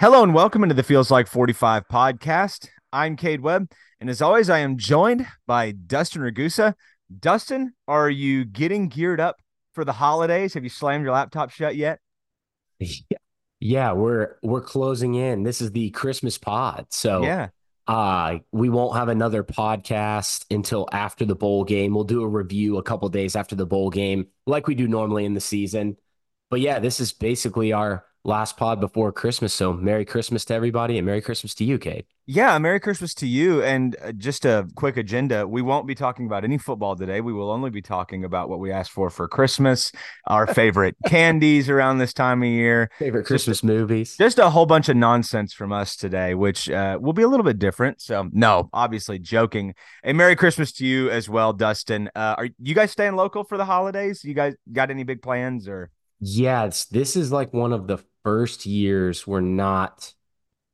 Hello and welcome into the Feels Like 45 podcast. I'm Cade Webb, and as always, I am joined by Dustin Ragusa. Dustin, are you getting geared up for the holidays? Have you slammed your laptop shut yet? Yeah, we're we're closing in. This is the Christmas pod. So Yeah. uh we won't have another podcast until after the bowl game. We'll do a review a couple days after the bowl game, like we do normally in the season. But yeah, this is basically our last pod before Christmas. So Merry Christmas to everybody and Merry Christmas to you, Cade. Yeah, Merry Christmas to you. And uh, just a quick agenda we won't be talking about any football today. We will only be talking about what we asked for for Christmas, our favorite candies around this time of year. Favorite Christmas movies. Just a whole bunch of nonsense from us today, which uh, will be a little bit different. So, no, obviously joking. A Merry Christmas to you as well, Dustin. Uh, are you guys staying local for the holidays? You guys got any big plans or? Yeah, it's this is like one of the first years we're not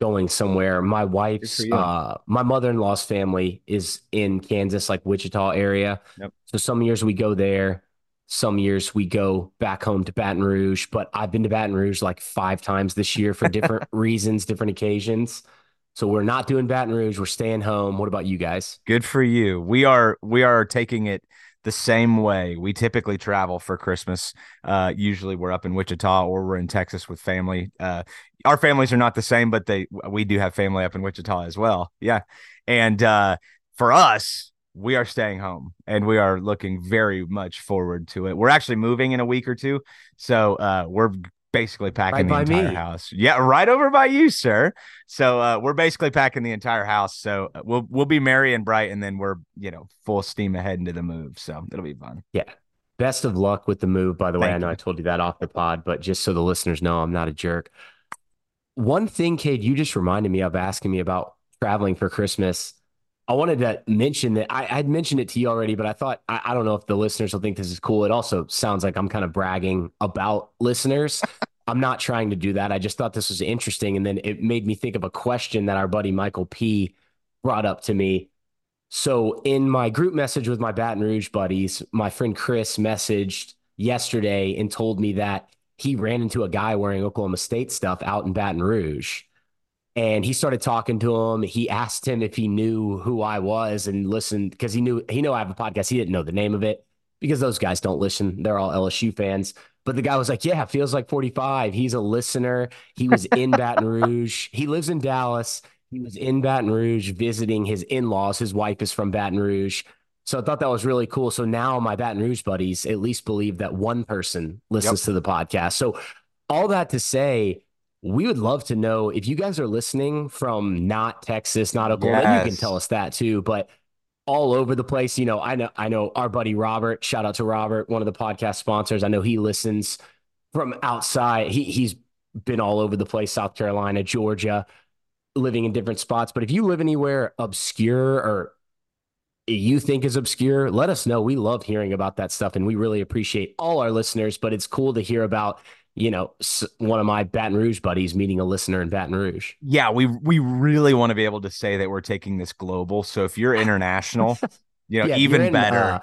going somewhere. My wife's uh my mother-in-law's family is in Kansas, like Wichita area. Yep. So some years we go there, some years we go back home to Baton Rouge, but I've been to Baton Rouge like five times this year for different reasons, different occasions. So we're not doing Baton Rouge, we're staying home. What about you guys? Good for you. We are we are taking it the same way. We typically travel for Christmas. Uh, usually we're up in Wichita or we're in Texas with family. Uh, our families are not the same, but they we do have family up in Wichita as well. Yeah, and uh, for us, we are staying home and we are looking very much forward to it. We're actually moving in a week or two, so uh, we're basically packing Right the entire me. house. Yeah, right over by you, sir. So uh, we're basically packing the entire house. So uh, we'll we'll be merry and bright, and then we're you know full steam ahead into the move. So it'll be fun. Yeah. Best of luck with the move, by the way. I know you. I told you that off the pod, but just so the listeners know, I'm not a jerk. One thing, Cade, you just reminded me of asking me about traveling for Christmas. I wanted to mention that I, I'd mentioned it to you already, but I thought, I, I don't know if the listeners will think this is cool. It also sounds like I'm kind of bragging about listeners. I'm not trying to do that. I just thought this was interesting. And then it made me think of a question that our buddy Michael P brought up to me. So in my group message with my Baton Rouge buddies, my friend Chris messaged yesterday and told me that he ran into a guy wearing Oklahoma State stuff out in Baton Rouge. And he started talking to him. He asked him if he knew who I was and listened because he knew he knew I have a podcast. He didn't know the name of it because those guys don't listen. They're all LSU fans. But the guy was like, "Yeah, feels like 45." He's a listener. He was in Baton Rouge. He lives in Dallas. He was in Baton Rouge visiting his in-laws. His wife is from Baton Rouge. So I thought that was really cool. So now my Baton Rouge buddies at least believe that one person listens to the podcast. So all that to say, we would love to know if you guys are listening from not Texas, not Oklahoma. and You can tell us that too, but all over the place. You know, I know, I know our buddy Robert. Shout out to Robert, one of the podcast sponsors. I know he listens from outside. He he's been all over the place, South Carolina, Georgia, living in different spots. But if you live anywhere obscure or you think is obscure, let us know. We love hearing about that stuff, and we really appreciate all our listeners. But it's cool to hear about, you know, one of my Baton Rouge buddies meeting a listener in Baton Rouge. Yeah, we we really want to be able to say that we're taking this global. So if you're international, you know, Yeah, even in, better. uh,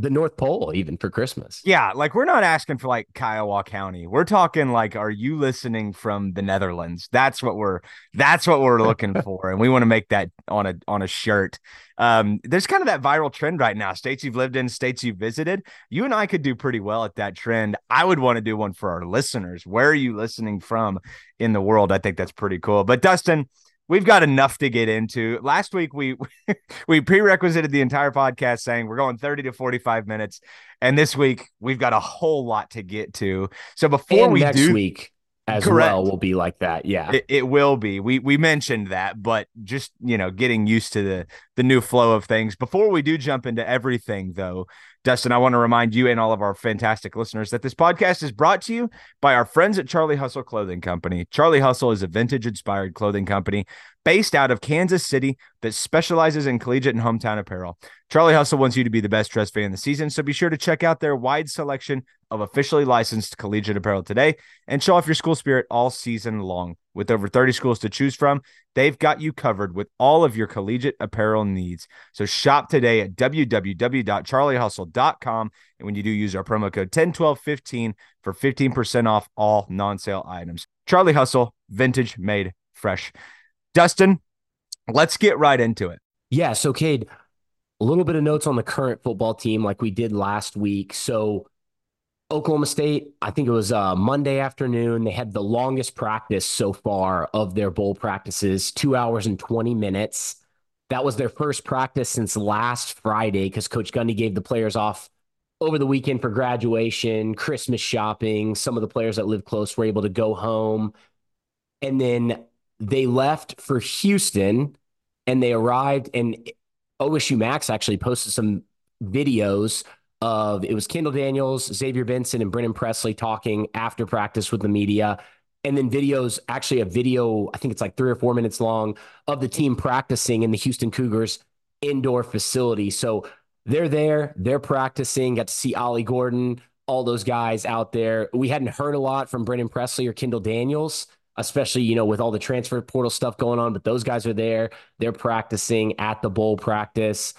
the North Pole, even for Christmas. Yeah, like we're not asking for like Kiowa County. We're talking like, are you listening from the Netherlands? That's what we're that's what we're looking for, and we want to make that on a on a shirt. Um, there's kind of that viral trend right now. States you've lived in, states you've visited. You and I could do pretty well at that trend. I would want to do one for our listeners. Where are you listening from in the world? I think that's pretty cool. But Dustin, we've got enough to get into. Last week we we prerequisited the entire podcast saying we're going 30 to 45 minutes. And this week we've got a whole lot to get to. So before and we next do week as Correct. well will be like that. Yeah. it, it will be. We we mentioned that, but just you know, getting used to the the new flow of things. Before we do jump into everything, though, Dustin, I want to remind you and all of our fantastic listeners that this podcast is brought to you by our friends at Charlie Hustle Clothing Company. Charlie Hustle is a vintage inspired clothing company based out of Kansas City that specializes in collegiate and hometown apparel. Charlie Hustle wants you to be the best dress fan in the season, so be sure to check out their wide selection of officially licensed collegiate apparel today and show off your school spirit all season long. With over 30 schools to choose from, they've got you covered with all of your collegiate apparel needs. So shop today at www.charliehustle.com. And when you do use our promo code 101215 for 15% off all non sale items. Charlie Hustle, vintage made fresh. Dustin, let's get right into it. Yeah. So, Cade, a little bit of notes on the current football team, like we did last week. So, Oklahoma State, I think it was uh, Monday afternoon. They had the longest practice so far of their bowl practices, two hours and 20 minutes. That was their first practice since last Friday because Coach Gundy gave the players off over the weekend for graduation, Christmas shopping. Some of the players that live close were able to go home. And then they left for Houston and they arrived and OSU Max actually posted some videos of it was Kendall Daniels, Xavier Benson, and Brennan Presley talking after practice with the media. And then videos, actually a video, I think it's like three or four minutes long of the team practicing in the Houston Cougars indoor facility. So they're there, they're practicing, got to see Ollie Gordon, all those guys out there. We hadn't heard a lot from Brennan Presley or Kendall Daniels especially you know with all the transfer portal stuff going on. But those guys are there; they're practicing at the bowl practice,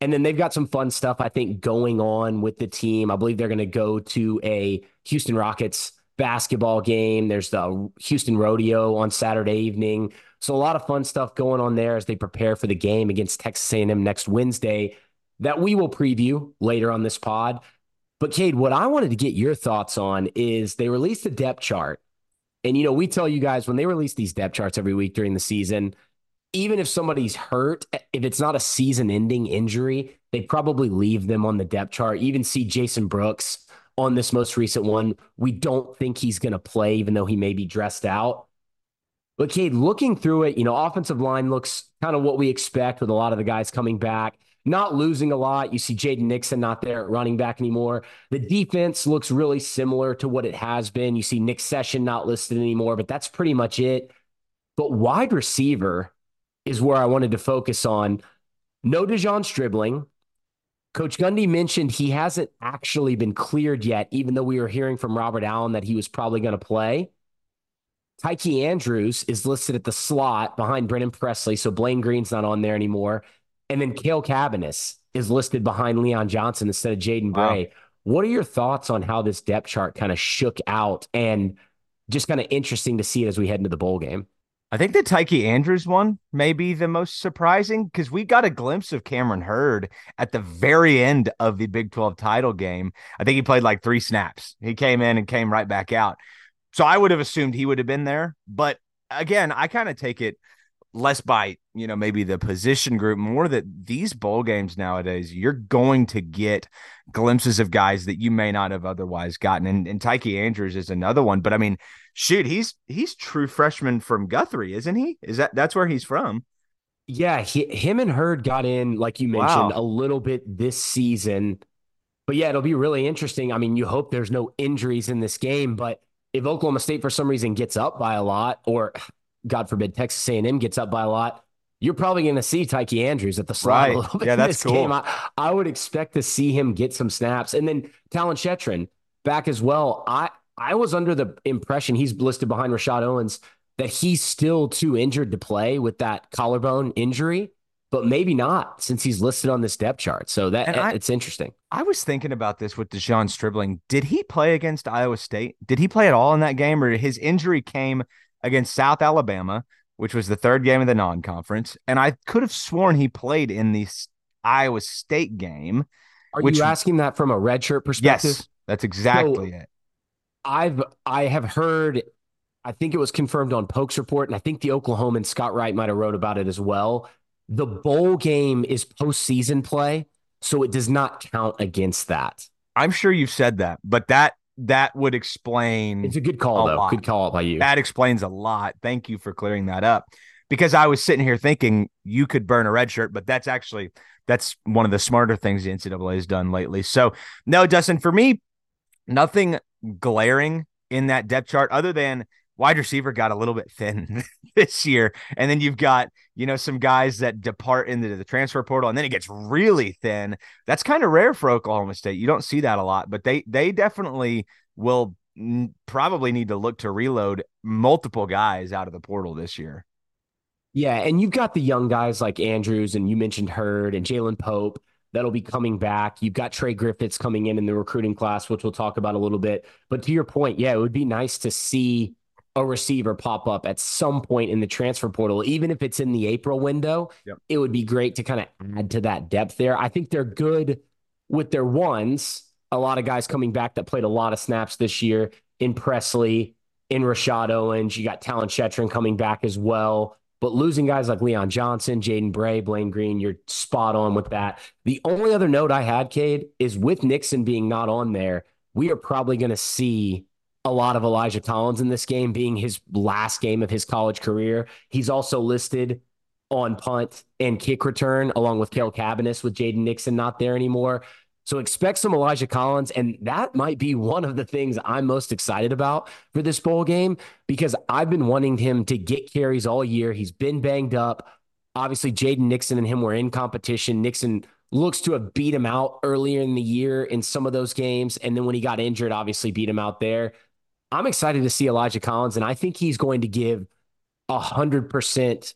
and then they've got some fun stuff I think going on with the team. I believe they're going to go to a Houston Rockets basketball game. There's the Houston Rodeo on Saturday evening. So a lot of fun stuff going on there as they prepare for the game against Texas A&M next Wednesday that we will preview later on this pod. But Cade, what I wanted to get your thoughts on is they released a depth chart and, you know, we tell you guys when they release these depth charts every week during the season, even if somebody's hurt, eh, if it's not a season ending injury, they probably leave them on the depth chart. even see Jason Brooks on this most recent one. We don't think he's going to play, even though he may be dressed out. But Cade, looking through it, you know, offensive line looks kind of what we expect with a lot of the guys coming back not losing a lot. You see Jaden Nixon not there at running back anymore. The defense looks really similar to what it has been. You see Nick Session not listed anymore, but that's pretty much it. But wide receiver is where I wanted to focus on. No De'Zhaun Stribling. Coach Gundy mentioned he hasn't actually been cleared yet, even though we were hearing from Robert Allen that he was probably going to play. Tyke Andrews is listed at the slot behind Brennan Presley, so Blaine Green's not on there anymore. And then Cale Cabbiness is listed behind Leon Johnson instead of Jaden Bray. Wow. What are your thoughts on how this depth chart kind of shook out and just kind of interesting to see it as we head into the bowl game? I think the Tyke Andrews one may be the most surprising because we got a glimpse of Cameron Hurd at the very end of the Big 12 title game. I think he played like three snaps. He came in and came right back out. So I would have assumed he would have been there. But again, I kind of take it less by you know maybe the position group more that these bowl games nowadays you're going to get glimpses of guys that you may not have otherwise gotten. And, and Tyke Andrews is another one but I mean shoot he's he's true freshman from Guthrie isn't he? Is that that's where he's from. Yeah he, him and Hurd got in like you mentioned wow. a little bit this season. But yeah it'll be really interesting. I mean you hope there's no injuries in this game but if Oklahoma State for some reason gets up by a lot or God forbid, Texas A&M gets up by a lot, you're probably going to see Tyke Andrews at the slot right. a little bit yeah, that's cool. game. I, I, would expect to see him get some snaps. And then Talyn Shettron back as well. I, I was under the impression he's listed behind Rashad Owens that he's still too injured to play with that collarbone injury, but maybe not since he's listed on this depth chart. So that I, it's interesting. I was thinking about this with De'Zhaun Stribling. Did he play against Iowa State? Did he play at all in that game, or his injury came – against South Alabama, which was the third game of the non conference. And I could have sworn he played in the Iowa State game. Are which, you asking that from a redshirt perspective? Yes, that's exactly so it. I've I have heard I think it was confirmed on Pokes report, and I think the Oklahoman Scott Wright might have wrote about it as well. The bowl game is postseason play, so it does not count against that. I'm sure you've said that, but that that would explain. It's a good call, a though. Lot. Good call by you. That explains a lot. Thank you for clearing that up. because I was sitting here thinking you could burn a red shirt, but that's actually that's one of the smarter things the NCAA has done lately. So no, Dustin, for me, nothing glaring in that depth chart other than wide receiver got a little bit thin this year. And then you've got, you know, some guys that depart into the transfer portal and then it gets really thin. That's kind of rare for Oklahoma State. You don't see that a lot, but they they definitely will probably need to look to reload multiple guys out of the portal this year. Yeah, and you've got the young guys like Andrews and you mentioned Hurd and Jalen Pope that'll be coming back. You've got Trey Griffiths coming in in the recruiting class, which we'll talk about a little bit. But to your point, yeah, it would be nice to see a receiver pop up at some point in the transfer portal, even if it's in the April window. Yep. It would be great to kind of add to that depth there. I think they're good with their ones. A lot of guys coming back that played a lot of snaps this year in Presley, in Rashad Owens. You got Talyn Shettron coming back as well. But losing guys like Leon Johnson, Jaden Bray, Blaine Green, you're spot on with that. The only other note I had, Cade, is with Nixon being not on there, we are probably going to see a lot of Elijah Collins in this game being his last game of his college career. He's also listed on punt and kick return along with Cale Cabbiness with Jaden Nixon not there anymore. So expect some Elijah Collins. And that might be one of the things I'm most excited about for this bowl game because I've been wanting him to get carries all year. He's been banged up. Obviously, Jaden Nixon and him were in competition. Nixon looks to have beat him out earlier in the year in some of those games. And then when he got injured, obviously beat him out there. I'm excited to see Elijah Collins, and I think he's going to give hundred percent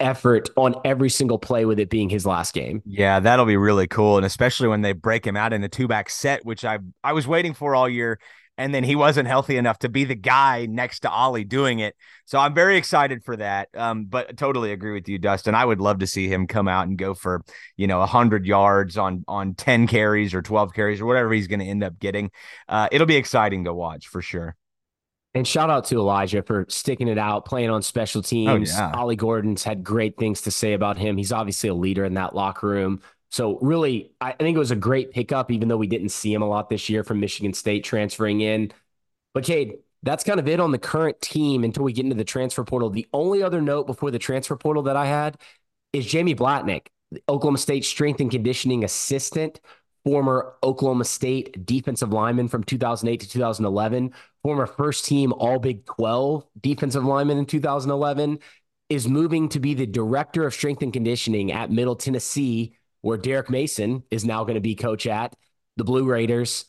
effort on every single play with it being his last game. Yeah, that'll be really cool, and especially when they break him out in a two back set, which I I was waiting for all year. And then he wasn't healthy enough to be the guy next to Ollie doing it. So I'm very excited for that. Um, but totally agree with you, Dustin. I would love to see him come out and go for, you know, hundred yards on on 10 carries or 12 carries or whatever he's going to end up getting. Uh, it'll be exciting to watch for sure. And shout out to Elijah for sticking it out, playing on special oh, teams. Oh, yeah. Ollie Gordon's had great things to say about him. He's obviously a leader in that locker room. So really, I think it was a great pickup, even though we didn't see him a lot this year from Michigan State transferring in. But Cade, that's kind of it on the current team until we get into the transfer portal. The only other note before the transfer portal that I had is Jamie Blatnick, Oklahoma State strength and conditioning assistant, former Oklahoma State defensive lineman from 2008 to 2011, former first team All Big 12 defensive lineman in 2011, is moving to be the director of strength and conditioning at Middle Tennessee, where Derek Mason is now going to be coach at the Blue Raiders.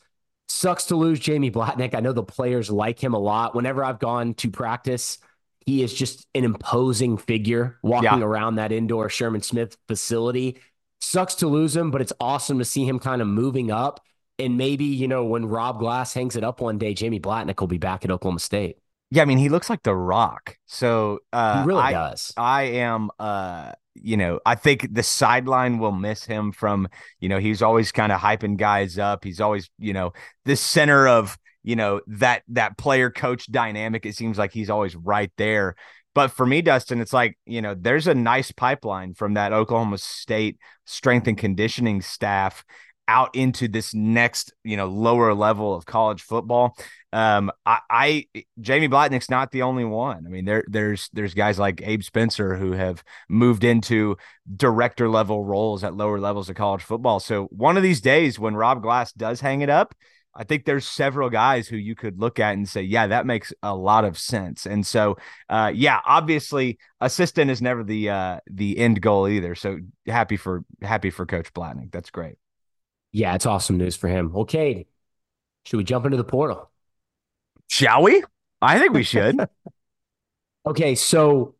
Sucks to lose Jamie Blatnick. I know the players like him a lot. Whenever I've gone to practice, he is just an imposing figure walking yeah. around that indoor Sherman Smith facility. Sucks to lose him, but it's awesome to see him kind of moving up. And maybe, you know, when Rob Glass hangs it up one day, Jamie Blatnick will be back at Oklahoma State. Yeah, I mean, he looks like the rock. So uh, he really I, does. I am uh you know, I think the sideline will miss him from, you know, he's always kind of hyping guys up. He's always, you know, the center of, you know, that that player coach dynamic. It seems like he's always right there. But for me, Dustin, it's like, you know, there's a nice pipeline from that Oklahoma State strength and conditioning staff out into this next, you know, lower level of college football. Um, I, I Jamie Blatnick's not the only one. I mean, there there's there's guys like Abe Spencer who have moved into director level roles at lower levels of college football. So one of these days when Rob Glass does hang it up, I think there's several guys who you could look at and say, yeah, that makes a lot of sense. And so, uh, yeah, obviously, assistant is never the uh, the end goal either. So happy for happy for Coach Blatnick. That's great. Yeah, it's awesome news for him. Okay, should we jump into the portal? Shall we? I think we should. okay, so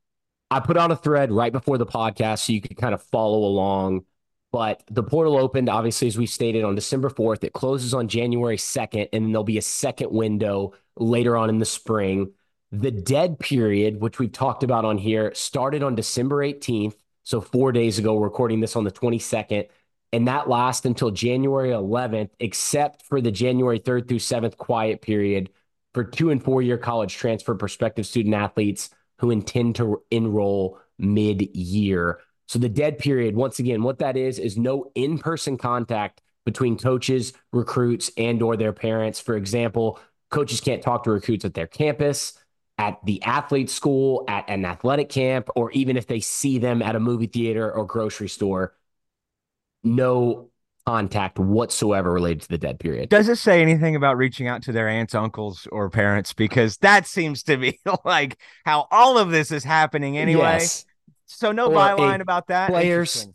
I put on a thread right before the podcast so you could kind of follow along but the portal opened, obviously, as we stated, on December 4th. It closes on January 2nd, and then there'll be a second window later on in the spring. The dead period, which we've talked about on here, started on December 18th. So, four days ago, recording this on the 22nd. And that lasts until January 11th, except for the January 3rd through 7th quiet period for two and four year college transfer prospective student athletes who intend to enroll mid year. So the dead period, once again, what that is is no in-person contact between coaches, recruits, and or their parents. For example, coaches can't talk to recruits at their campus. at the athlete school, at an athletic camp, or even if they see them at a movie theater or grocery store, no contact whatsoever related to the dead period. Does it say anything about reaching out to their aunts, uncles, or parents? Because that seems to be like how all of this is happening anyway. Yes. So no or byline about that. Players,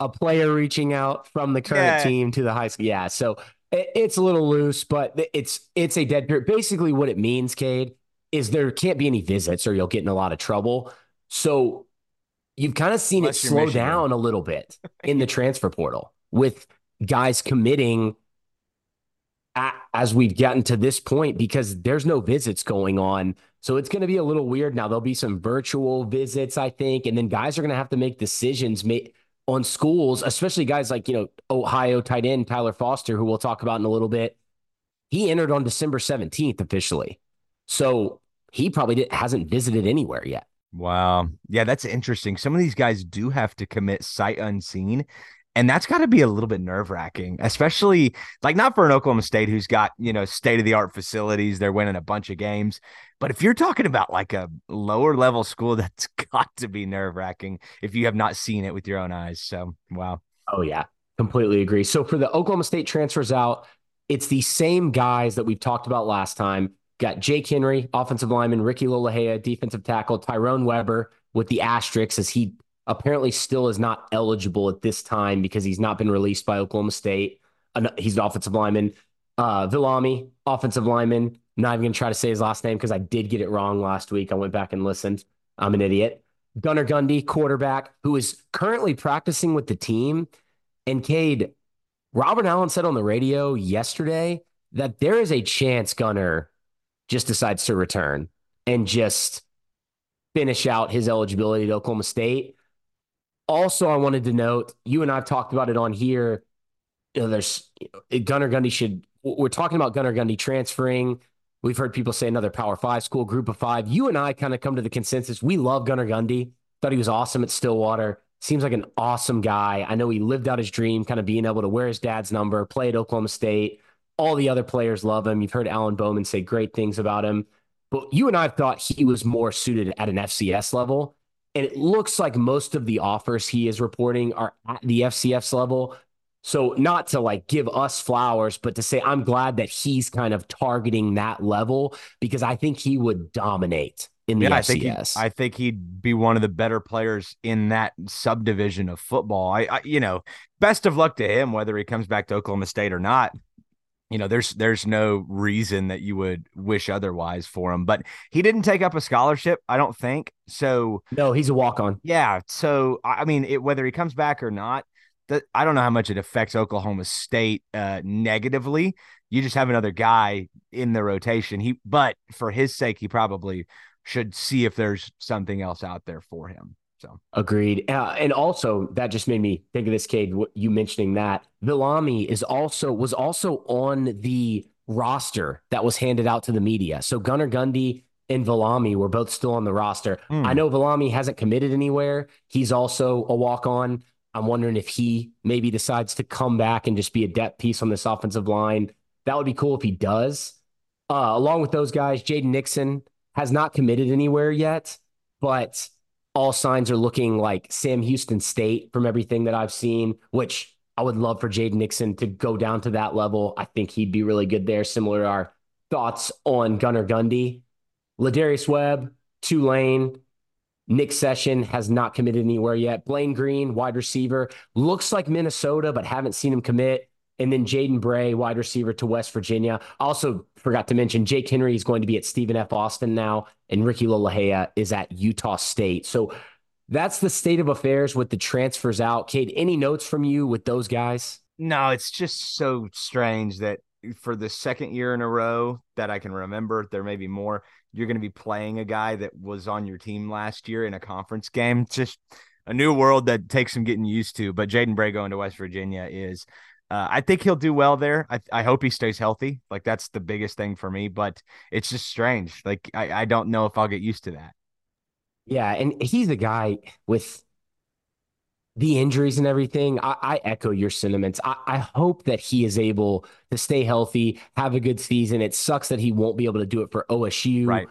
a player reaching out from the current yeah. team to the high school. Yeah. So it, it's a little loose, but it's it's a dead period. Basically, what it means, Cade, is there can't be any visits or you'll get in a lot of trouble. So you've kind of seen Unless it slow down a little bit in the transfer portal with guys committing at, as we've gotten to this point because there's no visits going on. So it's going to be a little weird. Now there'll be some virtual visits, I think, and then guys are going to have to make decisions on schools, especially guys like, you know, Ohio tight end Tyler Foster, who we'll talk about in a little bit. He entered on December 17th officially. So he probably hasn't visited anywhere yet. Wow. Yeah, that's interesting. Some of these guys do have to commit sight unseen. And that's got to be a little bit nerve wracking, especially like not for an Oklahoma State who's got, you know, state of the art facilities. They're winning a bunch of games. But if you're talking about like a lower level school, that's got to be nerve wracking if you have not seen it with your own eyes. So, wow. Oh, yeah. Completely agree. So for the Oklahoma State transfers out, it's the same guys that we've talked about last time. Got Jake Henry, offensive lineman, Ricky Lolohea, defensive tackle, Tyrone Weber with the asterisks as he apparently still is not eligible at this time because he's not been released by Oklahoma State. He's an offensive lineman. Uh, Villami, offensive lineman. Not even going to try to say his last name because I did get it wrong last week. I went back and listened. I'm an idiot. Gunnar Gundy, quarterback, who is currently practicing with the team. And Cade, Robert Allen said on the radio yesterday that there is a chance Gunnar just decides to return and just finish out his eligibility at Oklahoma State. Also, I wanted to note you and I've talked about it on here. You know, there's Gunnar Gundy should. We're talking about Gunnar Gundy transferring. We've heard people say another Power Five school, Group of Five. You and I kind of come to the consensus. We love Gunnar Gundy. Thought he was awesome at Stillwater. Seems like an awesome guy. I know he lived out his dream, kind of being able to wear his dad's number, play at Oklahoma State. All the other players love him. You've heard Alan Bowman say great things about him. But you and I thought he was more suited at an FCS level. And it looks like most of the offers he is reporting are at the FCS level. So not to like give us flowers, but to say I'm glad that he's kind of targeting that level because I think he would dominate in the yeah, FCS. I think, he, I think he'd be one of the better players in that subdivision of football. I, I, you know, best of luck to him whether he comes back to Oklahoma State or not you know there's there's no reason that you would wish otherwise for him but he didn't take up a scholarship i don't think so no he's a walk-on. Yeah so i mean it, whether he comes back or not that i don't know how much it affects oklahoma state uh, negatively you just have another guy in the rotation he but for his sake he probably should see if there's something else out there for him so agreed. Uh, and also that just made me think of this, Cade, you mentioning that Villami is also was also on the roster that was handed out to the media. So Gunnar Gundy and Villami were both still on the roster. Mm. I know Villami hasn't committed anywhere. He's also a walk on. I'm wondering if he maybe decides to come back and just be a depth piece on this offensive line. That would be cool if he does. Uh, along with those guys, Jaden Nixon has not committed anywhere yet, but all signs are looking like Sam Houston State from everything that I've seen, which I would love for Jaden Nixon to go down to that level. I think he'd be really good there, similar to our thoughts on Gunnar Gundy. Ladarius Webb, Tulane, Nick Session has not committed anywhere yet. Blaine Green, wide receiver, looks like Minnesota, but haven't seen him commit. And then Jaden Bray, wide receiver to West Virginia. Also forgot to mention Jake Henry is going to be at Stephen F. Austin now, and Ricky Lolohea is at Utah State. So that's the state of affairs with the transfers out. Cade, any notes from you with those guys? No, it's just so strange that for the second year in a row that I can remember, there may be more. You're going to be playing a guy that was on your team last year in a conference game. just a new world that takes some getting used to. But Jaden Bray going to West Virginia is uh, I think he'll do well there. I, I hope he stays healthy. Like that's the biggest thing for me. But it's just strange. Like I, I don't know if I'll get used to that. Yeah, and he's a guy with the injuries and everything. I, I echo your sentiments. I, I, hope that he is able to stay healthy, have a good season. It sucks that he won't be able to do it for OSU. Right.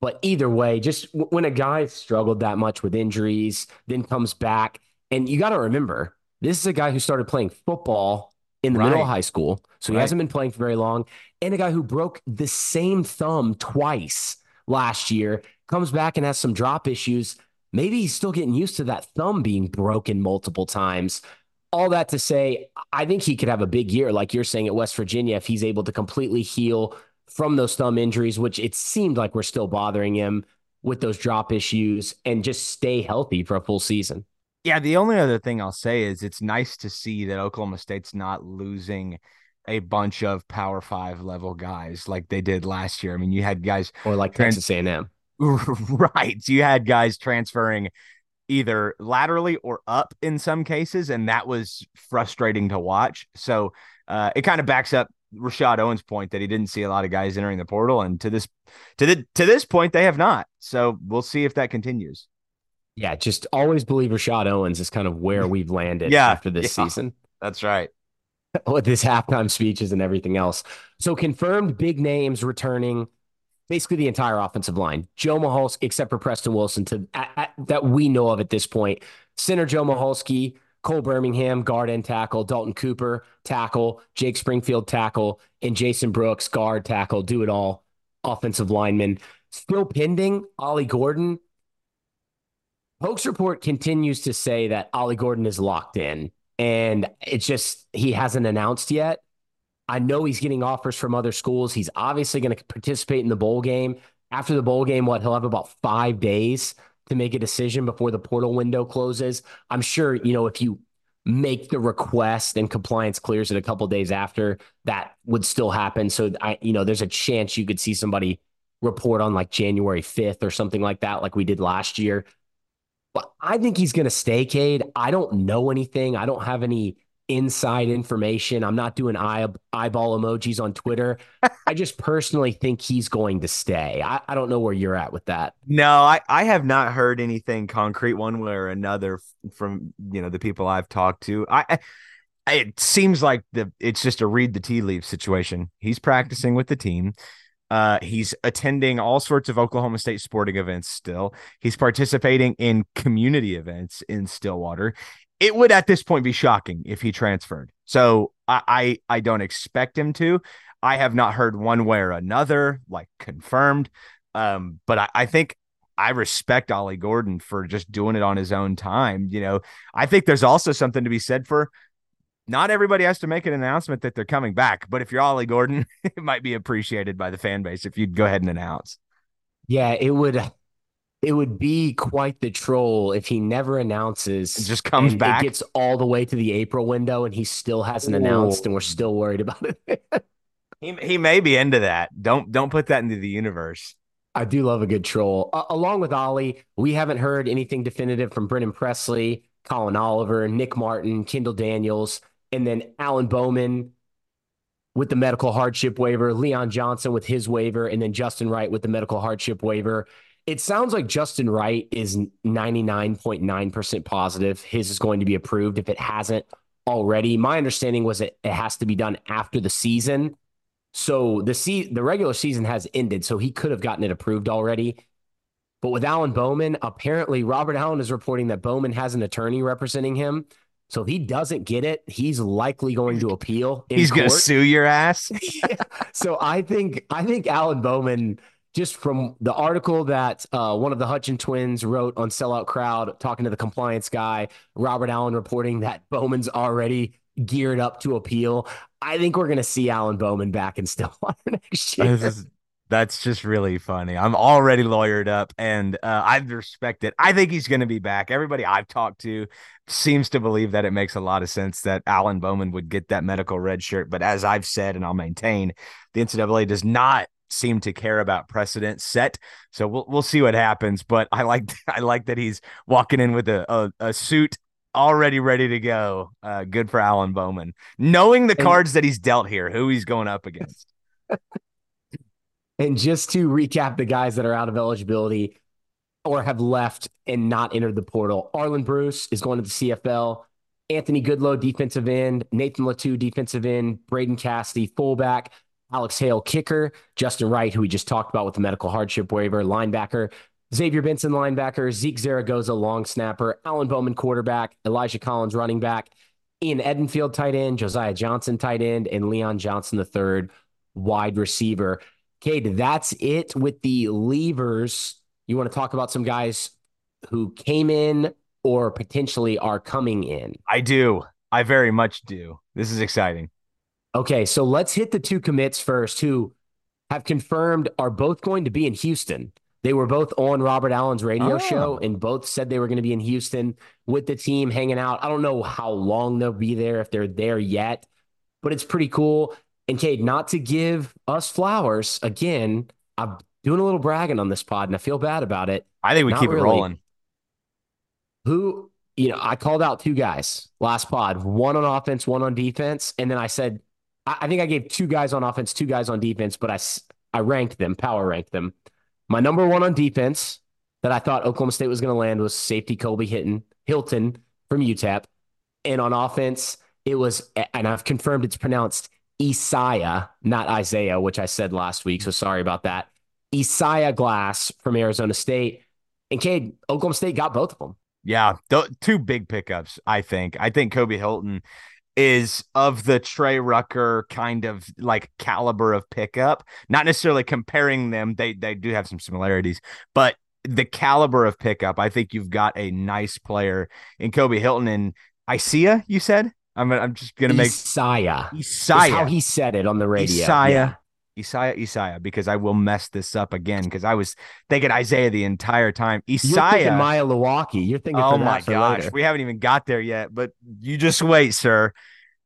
But either way, just when a guy struggled that much with injuries, then comes back, and you got to remember, this is a guy who started playing football in the right. middle of high school. So he hasn't been playing for very long. And a guy who broke the same thumb twice last year comes back and has some drop issues. Maybe he's still getting used to that thumb being broken multiple times. All that to say, I think he could have a big year, like you're saying at West Virginia, if he's able to completely heal from those thumb injuries, which it seemed like we're still bothering him with those drop issues, and just stay healthy for a full season. Yeah, the only other thing I'll say is it's nice to see that Oklahoma State's not losing a bunch of Power Five level guys like they did last year. I mean, you had guys or like trans- Texas A&M, right? You had guys transferring either laterally or up in some cases, and that was frustrating to watch. So uh, it kind of backs up Rashad Owens' point that he didn't see a lot of guys entering the portal, and to this to the to this point, they have not. So we'll see if that continues. Yeah, just always believe Rashad Owens is kind of where we've landed yeah, after this yeah, season. That's right. With his halftime speeches and everything else. So confirmed big names returning basically the entire offensive line. Joe Michalski, except for Preston Wilson, to at, at, that we know of at this point. Center Joe Michalski, Cole Birmingham, guard and tackle, Dalton Cooper, tackle, Jake Springfield, tackle, and Jason Brooks, guard, tackle, do it all, offensive lineman. Still pending, Ollie Gordon. Pokes report continues to say that Ollie Gordon is locked in, and it's just he hasn't announced yet. I know he's getting offers from other schools. He's obviously going to participate in the bowl game. After the bowl game, what he'll have about five days to make a decision before the portal window closes. I'm sure, you know, if you make the request and compliance clears it a couple days after, that would still happen. So I, you know, there's a chance you could see somebody report on like January 5th or something like that, like we did last year. But I think he's going to stay, Cade. I don't know anything. I don't have any inside information. I'm not doing eye, eyeball emojis on Twitter. I just personally think he's going to stay. I, I don't know where you're at with that. No, I, I have not heard anything concrete one way or another from you know the people I've talked to. I, I it seems like the it's just a read the tea leaves situation. He's practicing with the team. Uh, he's attending all sorts of Oklahoma State sporting events still. He's participating in community events in Stillwater it would at this point be shocking if he transferred. So I, I, I don't expect him to. I have not heard one way or another, like confirmed. Um, but I, I think I respect Ollie Gordon for just doing it on his own time. You know, I think there's also something to be said for not everybody has to make an announcement that they're coming back, but if you're Ollie Gordon, it might be appreciated by the fan base if you'd go ahead and announce. Yeah, it would it would be quite the troll if he never announces it just comes back. gets all the way to the april window and he still hasn't Ooh. announced and we're still worried about it. He, he may be into that. Don't don't put that into the universe. I do love a good troll. Uh, along with ollie we haven't heard anything definitive from brennan presley Colin oliver nick martin kendall daniels and then alan bowman with the medical hardship waiver leon johnson with his waiver and then justin wright with the medical hardship waiver it sounds like Justin Wright is 99.9% positive. His is going to be approved if it hasn't already. My understanding was it, it has to be done after the season. So the se- the regular season has ended, so he could have gotten it approved already. But with Alan Bowman, apparently Robert Allen is reporting that Bowman has an attorney representing him. So if he doesn't get it, he's likely going to appeal. he's going to sue your ass. yeah. So I think I think Alan Bowman just from the article that uh, one of the Hutchin twins wrote on Sellout Crowd, talking to the compliance guy, Robert Allen reporting that Bowman's already geared up to appeal. I think we're going to see Alan Bowman back in Stillwater next year. Is, that's just really funny. I'm already lawyered up and uh, I respect it. I think he's going to be back. Everybody I've talked to seems to believe that it makes a lot of sense that Alan Bowman would get that medical red shirt. But as I've said, and I'll maintain, the NCAA does not seem to care about precedent set. So we'll we'll see what happens. But I like I like that he's walking in with a a, a suit already ready to go. Uh, good for Alan Bowman, knowing the cards that he's dealt here, who he's going up against. and just to recap the guys that are out of eligibility or have left and not entered the portal, Arland Bruce is going to the CFL. Anthony Goodlow, defensive end, Nathan Latu, defensive end, Braden Cassidy, fullback, Alex Hale, kicker, Justin Wright, who we just talked about with the medical hardship waiver, linebacker, Xavier Benson, linebacker, Zeke Zaragoza, long snapper, Alan Bowman, quarterback, Elijah Collins, running back, Ian Edenfield, tight end, Josiah Johnson, tight end, and Leon Johnson, the third wide receiver. Cade, that's it with the levers. You want to talk about some guys who came in or potentially are coming in? I do. I very much do. This is exciting. Okay, so let's hit the two commits first who have confirmed are both going to be in Houston. They were both on Robert Allen's radio oh. show and both said they were going to be in Houston with the team hanging out. I don't know how long they'll be there if they're there yet, but it's pretty cool. And Cade, not to give us flowers again, I'm doing a little bragging on this pod and I feel bad about it. I think we not keep really. it rolling. Who, you know, I called out two guys last pod, one on offense, one on defense. And then I said, I, I think I gave two guys on offense, two guys on defense, but I, I ranked them, power ranked them. My number one on defense that I thought Oklahoma State was going to land was safety Kobe Hinton, Hilton from UTEP. And on offense, it was, and I've confirmed it's pronounced Isaiah, not Isaiah, which I said last week. So sorry about that. Isaiah Glass from Arizona State. And Cade, Oklahoma State got both of them. Yeah, th- two big pickups, I think. I think Kobe Hilton is of the Trey Rucker kind of like caliber of pickup. Not necessarily comparing them; they they do have some similarities, but the caliber of pickup. I think you've got a nice player in Kobe Hilton and Isaiah. You said I'm I'm just gonna make Isaiah. Isaiah. how he said it on the radio. Isaiah. Yeah. Isaiah, Isaiah, because I will mess this up again because I was thinking Isaiah the entire time. Isaiah, You're Maya Milwaukee. You're thinking, oh my gosh, later. we haven't even got there yet. But you just wait, sir.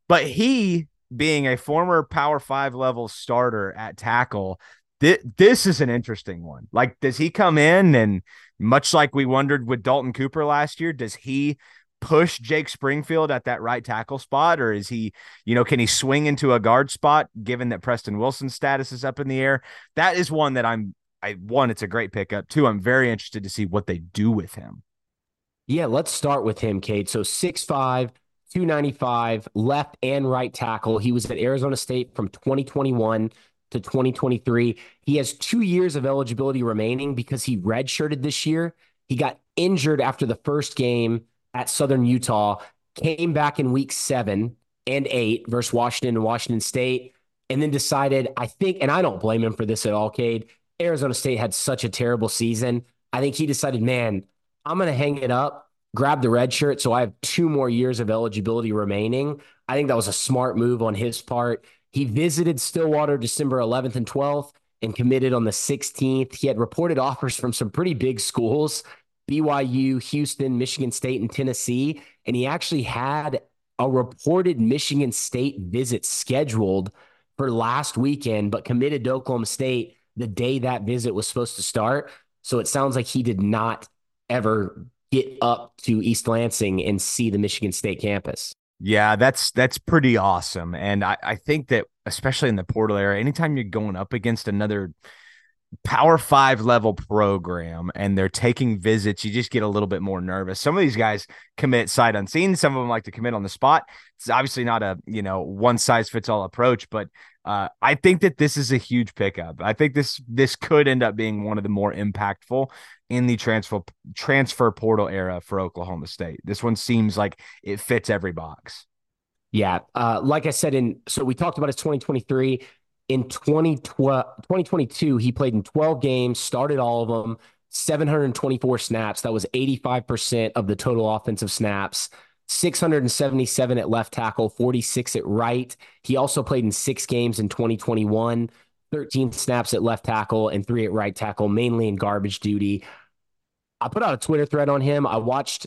But he, being a former Power Five level starter at tackle, th- this is an interesting one. Like, does he come in and much like we wondered with Dalton Cooper last year, does he push Jake Springfield at that right tackle spot, or is he, you know, can he swing into a guard spot given that Preston Wilson's status is up in the air? That is one that I'm, I one, it's a great pickup. Two, I'm very interested to see what they do with him. Yeah, let's start with him, Cade. So 6'5, 295, left and right tackle. He was at Arizona State from 2021 to 2023. He has two years of eligibility remaining because he redshirted this year. He got injured after the first game at Southern Utah, came back in week seven and eight versus Washington and Washington State, and then decided, I think, and I don't blame him for this at all, Cade. Arizona State had such a terrible season. I think he decided, man, I'm going to hang it up, grab the red shirt. So I have two more years of eligibility remaining. I think that was a smart move on his part. He visited Stillwater December 11th and 12th and committed on the 16th. He had reported offers from some pretty big schools. BYU, Houston, Michigan State, and Tennessee. And he actually had a reported Michigan State visit scheduled for last weekend, but committed to Oklahoma State the day that visit was supposed to start. So it sounds like he did not ever get up to East Lansing and see the Michigan State campus. Yeah, that's that's pretty awesome. And I, I think that especially in the portal area, anytime you're going up against another power five level program and they're taking visits, you just get a little bit more nervous. Some of these guys commit sight unseen. Some of them like to commit on the spot. It's obviously not a, you know, one size fits all approach, but uh, I think that this is a huge pickup. I think this this could end up being one of the more impactful in the transfer transfer portal era for Oklahoma State. This one seems like it fits every box. Yeah, uh, like I said, in so we talked about his 2023 in 2022, he played in 12 games, started all of them, 724 snaps. That was 85% of the total offensive snaps. 677 at left tackle, 46 at right. He also played in six games in 2021, 13 snaps at left tackle and three at right tackle, mainly in garbage duty. I put out a Twitter thread on him. I watched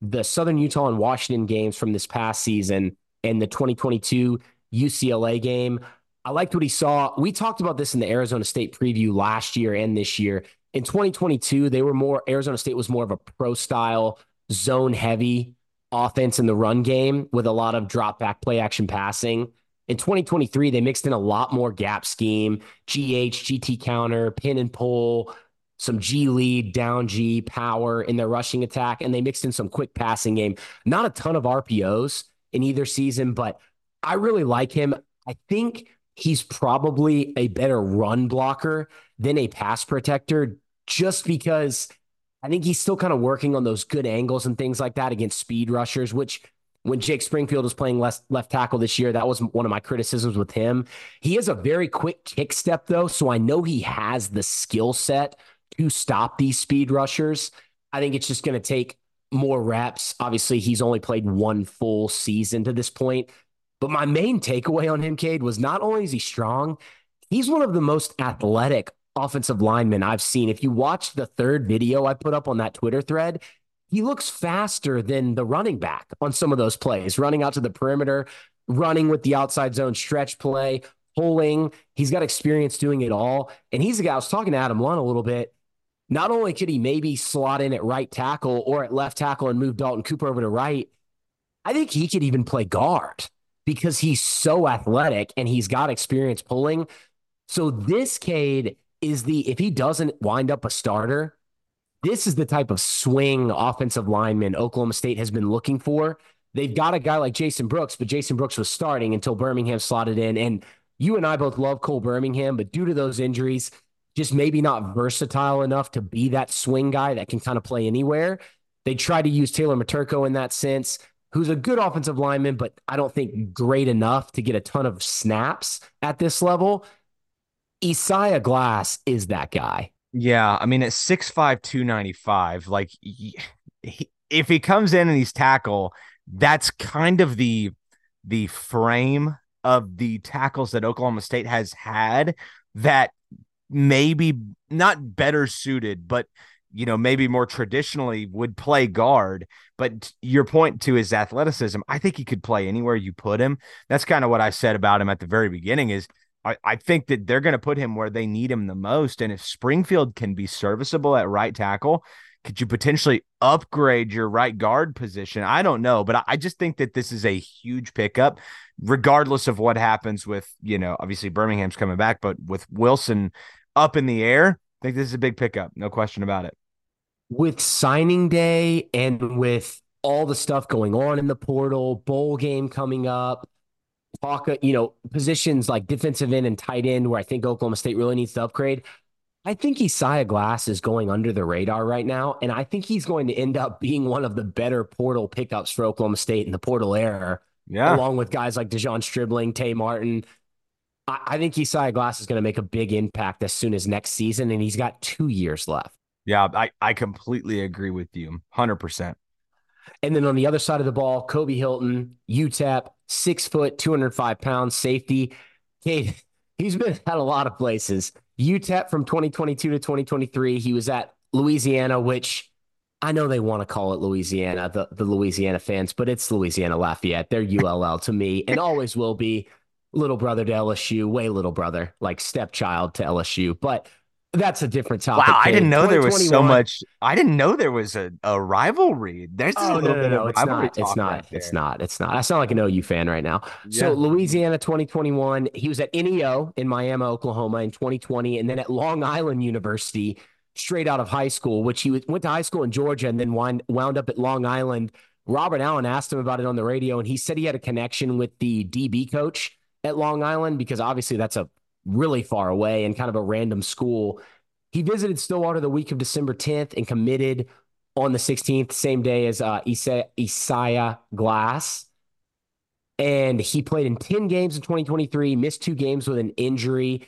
the Southern Utah and Washington games from this past season and the 2022 UCLA game. I liked what he saw. We talked about this in the Arizona State preview last year and this year. In 2022, they were more, Arizona State was more of a pro style, zone heavy offense in the run game with a lot of drop back play action passing. In 2023, they mixed in a lot more gap scheme, GH, GT counter, pin and pull, some G lead, down G, power in their rushing attack, and they mixed in some quick passing game. Not a ton of RPOs in either season, but I really like him. I think he's probably a better run blocker than a pass protector just because I think he's still kind of working on those good angles and things like that against speed rushers, which when Jake Springfield was playing left, left tackle this year, that was one of my criticisms with him. He has a very quick kick step, though. So I know he has the skill set to stop these speed rushers. I think it's just going to take more reps. Obviously, he's only played one full season to this point. But my main takeaway on him, Cade, was not only is he strong, he's one of the most athletic offensive linemen I've seen. If you watch the third video I put up on that Twitter thread, he looks faster than the running back on some of those plays, running out to the perimeter, running with the outside zone stretch play, pulling. He's got experience doing it all. And he's a guy I was talking to Adam Lunt a little bit. Not only could he maybe slot in at right tackle or at left tackle and move Dalton Cooper over to right, I think he could even play guard because he's so athletic and he's got experience pulling. So this Cade is the if he doesn't wind up a starter, this is the type of swing offensive lineman Oklahoma State has been looking for. They've got a guy like Jason Brooks, but Jason Brooks was starting until Birmingham slotted in. And you and I both love Cole Birmingham, but due to those injuries, just maybe not versatile enough to be that swing guy that can kind of play anywhere. They tried to use Taylor Miterko in that sense, who's a good offensive lineman, but I don't think great enough to get a ton of snaps at this level. Isaiah Glass is that guy. Yeah, I mean at 6'5 295, like he, if he comes in and he's tackle, that's kind of the the frame of the tackles that Oklahoma State has had that maybe not better suited, but you know, maybe more traditionally would play guard. But your point to his athleticism, I think he could play anywhere you put him. That's kind of what I said about him at the very beginning is I, I think that they're going to put him where they need him the most. And if Springfield can be serviceable at right tackle, could you potentially upgrade your right guard position? I don't know, but I, I just think that this is a huge pickup, regardless of what happens with, you know, obviously Birmingham's coming back, but with Wilson up in the air, I think this is a big pickup. No question about it. With signing day and with all the stuff going on in the portal, bowl game coming up, talk, you know, positions like defensive end and tight end, where I think Oklahoma State really needs to upgrade. I think Isaiah Glass is going under the radar right now, and I think he's going to end up being one of the better portal pickups for Oklahoma State in the portal era. Yeah, along with guys like De'Zhaun Stribling, Tay Martin. I, I think Isaiah Glass is going to make a big impact as soon as next season, and he's got two years left. Yeah, I, I completely agree with you, hundred percent. And then on the other side of the ball, Kobe Hilton, UTEP, six foot, 205 pounds, safety. Cade, he's been at a lot of places. UTEP from 2022 to 2023. He was at Louisiana, which I know they want to call it Louisiana, the, the Louisiana fans, but it's Louisiana Lafayette. They're ULL to me and always will be little brother to LSU, way little brother, like stepchild to LSU. But that's a different topic. Wow, I didn't know there was so much. I didn't know there was a, a rivalry. There's oh, no, no, no, it's not. It's not. Right it's not. It's not. I sound like an OU fan right now. Yeah. So Louisiana 2021, he was at NEO in Miami, Oklahoma in 2020, and then at Long Island University straight out of high school, which he went to high school in Georgia and then wind, wound up at Long Island. Robert Allen asked him about it on the radio, and he said he had a connection with the DB coach at Long Island because obviously that's a really far away and kind of a random school. He visited Stillwater the week of December 10th and committed on the 16th, same day as uh, Isaiah Glass. And he played in 10 games in 2023, missed two games with an injury,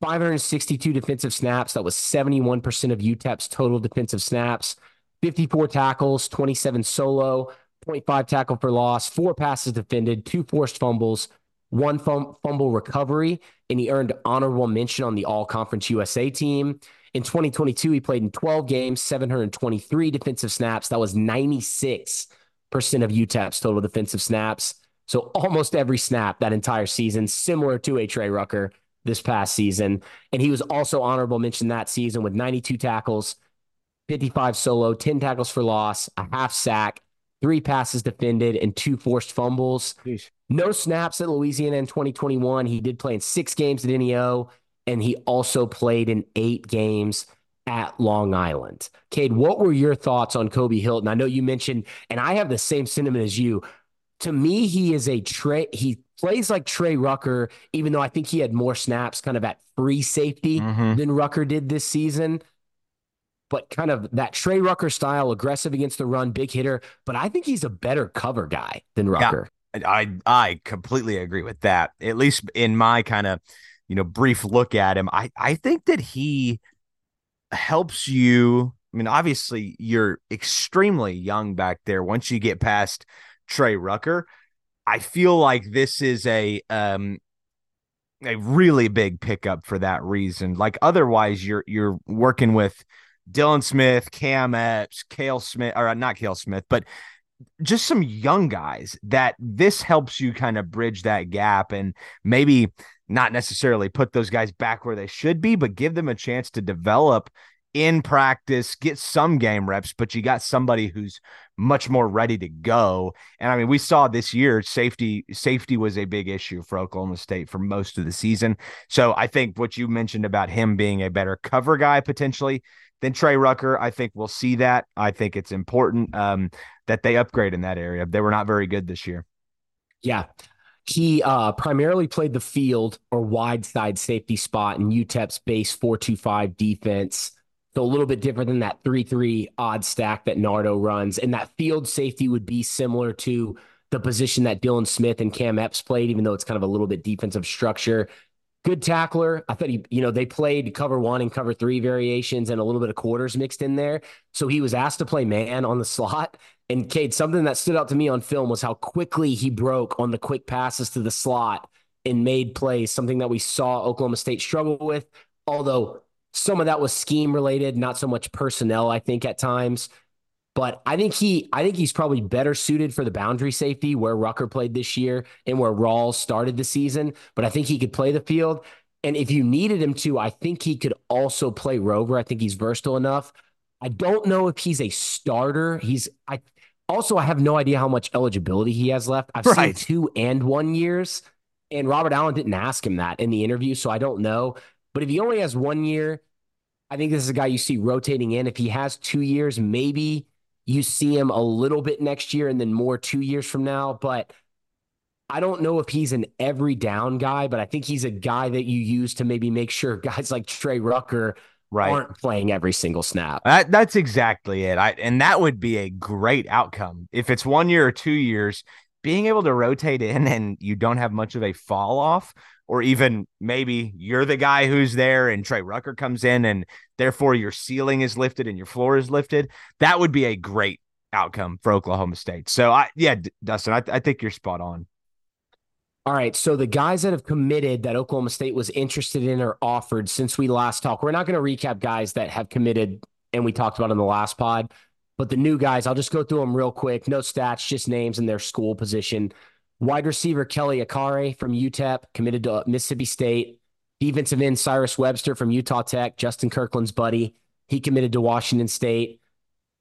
562 defensive snaps. That was 71% of UTEP's total defensive snaps, 54 tackles, 27 solo, 0.5 tackle for loss, four passes defended, two forced fumbles, one fumble recovery, and he earned honorable mention on the All Conference USA team. In 2022, he played in 12 games, 723 defensive snaps. That was 96% of UTEP's total defensive snaps. So almost every snap that entire season, similar to a Trey Rucker this past season. And he was also honorable mention that season with 92 tackles, 55 solo, 10 tackles for loss, a half sack, three passes defended, and two forced fumbles. Jeez. No snaps at Louisiana in 2021. He did play in six games at NEO, and he also played in eight games at Long Island. Cade, what were your thoughts on Kobe Hilton? I know you mentioned, and I have the same sentiment as you. To me, he is a Trey. He plays like Trey Rucker, even though I think he had more snaps kind of at free safety Mhm. than Rucker did this season. But kind of that Trey Rucker style, aggressive against the run, big hitter. But I think he's a better cover guy than Rucker. I I completely agree with that. At least in my kind of you know brief look at him, I I think that he helps you. I mean, obviously you're extremely young back there. Once you get past Trey Rucker, I feel like this is a um a really big pickup for that reason. Like otherwise, you're you're working with Dylan Smith, Cam Epps, Kale Smith, or not Kale Smith, but just some young guys that this helps you kind of bridge that gap and maybe not necessarily put those guys back where they should be, but give them a chance to develop in practice, get some game reps, but you got somebody who's much more ready to go. And I mean, we saw this year safety safety was a big issue for Oklahoma State for most of the season. So I think what you mentioned about him being a better cover guy potentially than Trey Rucker, I think we'll see that. I think it's important um, that they upgrade in that area. They were not very good this year. Yeah. He uh, primarily played the field or wide side safety spot in UTEP's base 425 defense. So a little bit different than that 3 3 odd stack that Nardo runs. And that field safety would be similar to the position that Dylan Smith and Cam Epps played, even though it's kind of a little bit defensive structure. Good tackler. I thought he, you know, they played cover one and cover three variations and a little bit of quarters mixed in there. So he was asked to play man on the slot. And Cade, something that stood out to me on film was how quickly he broke on the quick passes to the slot and made plays, something that we saw Oklahoma State struggle with. Although some of that was scheme related, not so much personnel, I think, at times. But I think he, I think he's probably better suited for the boundary safety where Rucker played this year and where Rawls started the season. But I think he could play the field. And if you needed him to, I think he could also play rover. I think he's versatile enough. I don't know if he's a starter. He's I also I have no idea how much eligibility he has left. I've Right. seen two and one years, and Robert Allen didn't ask him that in the interview, so I don't know. But if he only has one year, I think this is a guy you see rotating in. If he has two years, maybe you see him a little bit next year and then more two years from now. But I don't know if he's an every down guy, but I think he's a guy that you use to maybe make sure guys like Trey Rucker Right. aren't playing every single snap. That that's exactly it. I and that would be a great outcome if it's one year or two years. Being able to rotate in and you don't have much of a fall off, or even maybe you're the guy who's there and Trey Rucker comes in and therefore your ceiling is lifted and your floor is lifted. That would be a great outcome for Oklahoma State. So I yeah, Dustin, I, I think you're spot on. All right. So the guys that have committed that Oklahoma State was interested in or offered since we last talked, we're not going to recap guys that have committed and we talked about in the last pod, but the new guys, I'll just go through them real quick. No stats, just names and their school position. Wide receiver Kelly Akharaiyi from UTEP committed to Mississippi State. Defensive end Cyrus Webster from Utah Tech, Justin Kirkland's buddy. He committed to Washington State.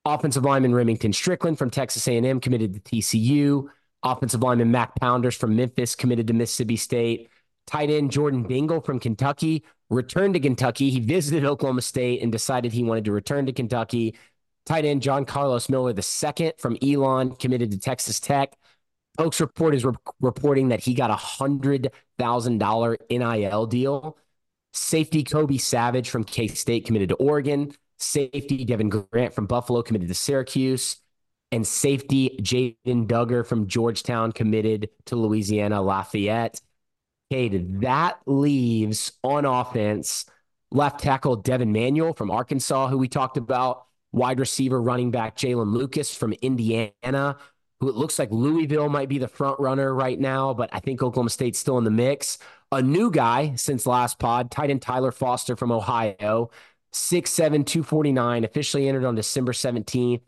Offensive lineman Remington Strickland from Texas A&M committed to TCU. Offensive lineman Mac Pounders from Memphis committed to Mississippi State. Tight end Jordan Dingle from Kentucky returned to Kentucky. He visited Oklahoma State and decided he wanted to return to Kentucky. Tight end John Carlos Miller II from Elon committed to Texas Tech. Oaks Report is re- reporting that he got a hundred thousand dollar NIL deal. Safety Kobe Savage from K State committed to Oregon. Safety Devin Grant from Buffalo committed to Syracuse. And safety Jaden Duggar from Georgetown committed to Louisiana Lafayette. Okay, that leaves on offense left tackle Devin Manuel from Arkansas, who we talked about, wide receiver running back Jalen Lucas from Indiana, who it looks like Louisville might be the front runner right now, but I think Oklahoma State's still in the mix. A new guy since last pod, tight end Tyler Foster from Ohio, 6'7, 249, officially entered on December 17th.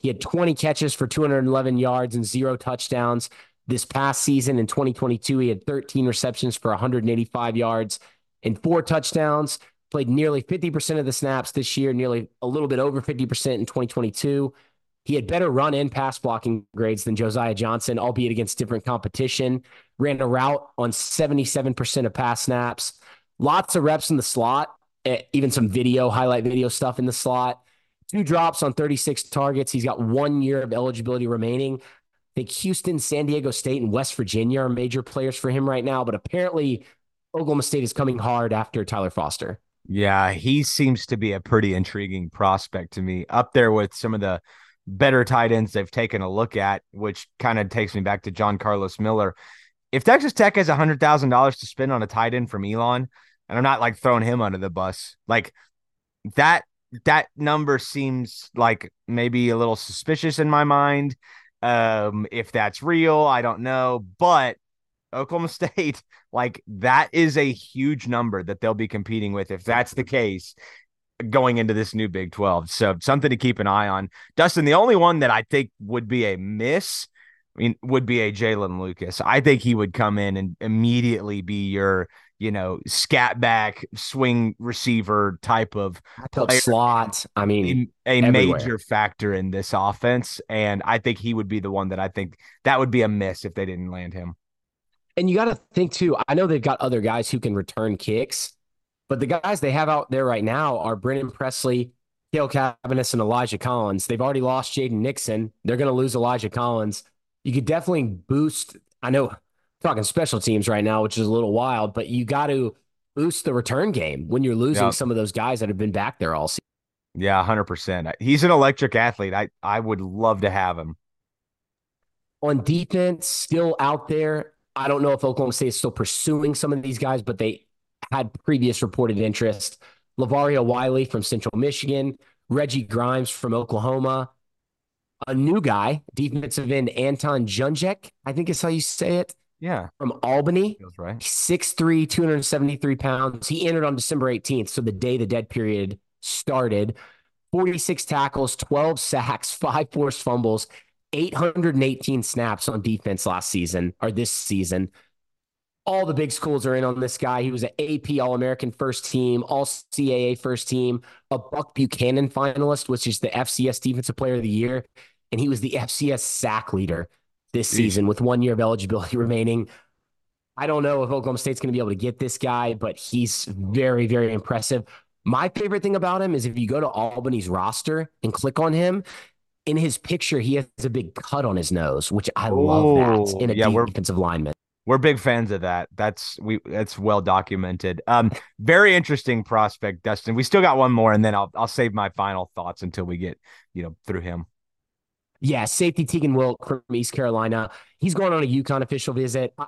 He had 20 catches for 211 yards and zero touchdowns. This past season in 2022, he had 13 receptions for 185 yards and four touchdowns. Played nearly 50% of the snaps this year, nearly a little bit over 50% in 2022. He had better run and pass blocking grades than Josiah Johnson, albeit against different competition. Ran a route on 77% of pass snaps. Lots of reps in the slot, eh, even some video, highlight video stuff in the slot. Two drops on 36 targets. He's got one year of eligibility remaining. I think Houston, San Diego State, and West Virginia are major players for him right now, but apparently Oklahoma State is coming hard after Tyler Foster. Yeah, he seems to be a pretty intriguing prospect to me, up there with some of the better tight ends they've taken a look at, which kind of takes me back to John Carlos Miller. If Texas Tech has $100,000 to spend on a tight end from Elon, and I'm not like throwing him under the bus, like that that number seems like maybe a little suspicious in my mind. Um, if that's real, I don't know, but Oklahoma State, like that is a huge number that they'll be competing with. If that's the case, going into this new Big 12. So something to keep an eye on. Dustin, the only one that I think would be a miss, I mean, would be a Jalen Lucas. I think he would come in and immediately be your, you know, scat back swing receiver type of slot. I mean, a, a major factor in this offense. And I think he would be the one that I think that would be a miss if they didn't land him. And you got to think too, I know they've got other guys who can return kicks but the guys they have out there right now are Brennan Presley, Cale Cabbiness, and Elijah Collins. They've already lost Jaden Nixon. They're going to lose Elijah Collins. You could definitely boost. I know talking special teams right now, which is a little wild, but you got to boost the return game when you're losing yep. some of those guys that have been back there all season. Yeah, hundred percent. He's an electric athlete. I I would love to have him. On defense, still out there. I don't know if Oklahoma State is still pursuing some of these guys, but they had previous reported interest. Lavario Wiley from Central Michigan, Reggie Grimes from Oklahoma, a new guy, defensive end Anton Juncaj, I think is how you say it. Yeah. From Albany. Feels right. 6'3, 273 pounds. He entered on December 18th, so the day the dead period started. 46 tackles, 12 sacks, five forced fumbles, 818 snaps on defense last season or this season all the big schools are in on this guy. He was an AP All American first team, All CAA first team, a Buck Buchanan finalist, which is the FCS Defensive Player of the Year. And he was the FCS sack leader this season with one year of eligibility remaining. I don't know if Oklahoma State's going to be able to get this guy, but he's very, very impressive. My favorite thing about him is if you go to Albany's roster and click on him, in his picture, he has a big cut on his nose, which I love that in a yeah, defensive lineman we're big fans of that. That's we that's well documented. Um, very interesting prospect, Dustin. We still got one more, and then I'll I'll save my final thoughts until we get you know through him. Yeah, safety Tegan Wilk from East Carolina. He's going on a UConn official visit. I,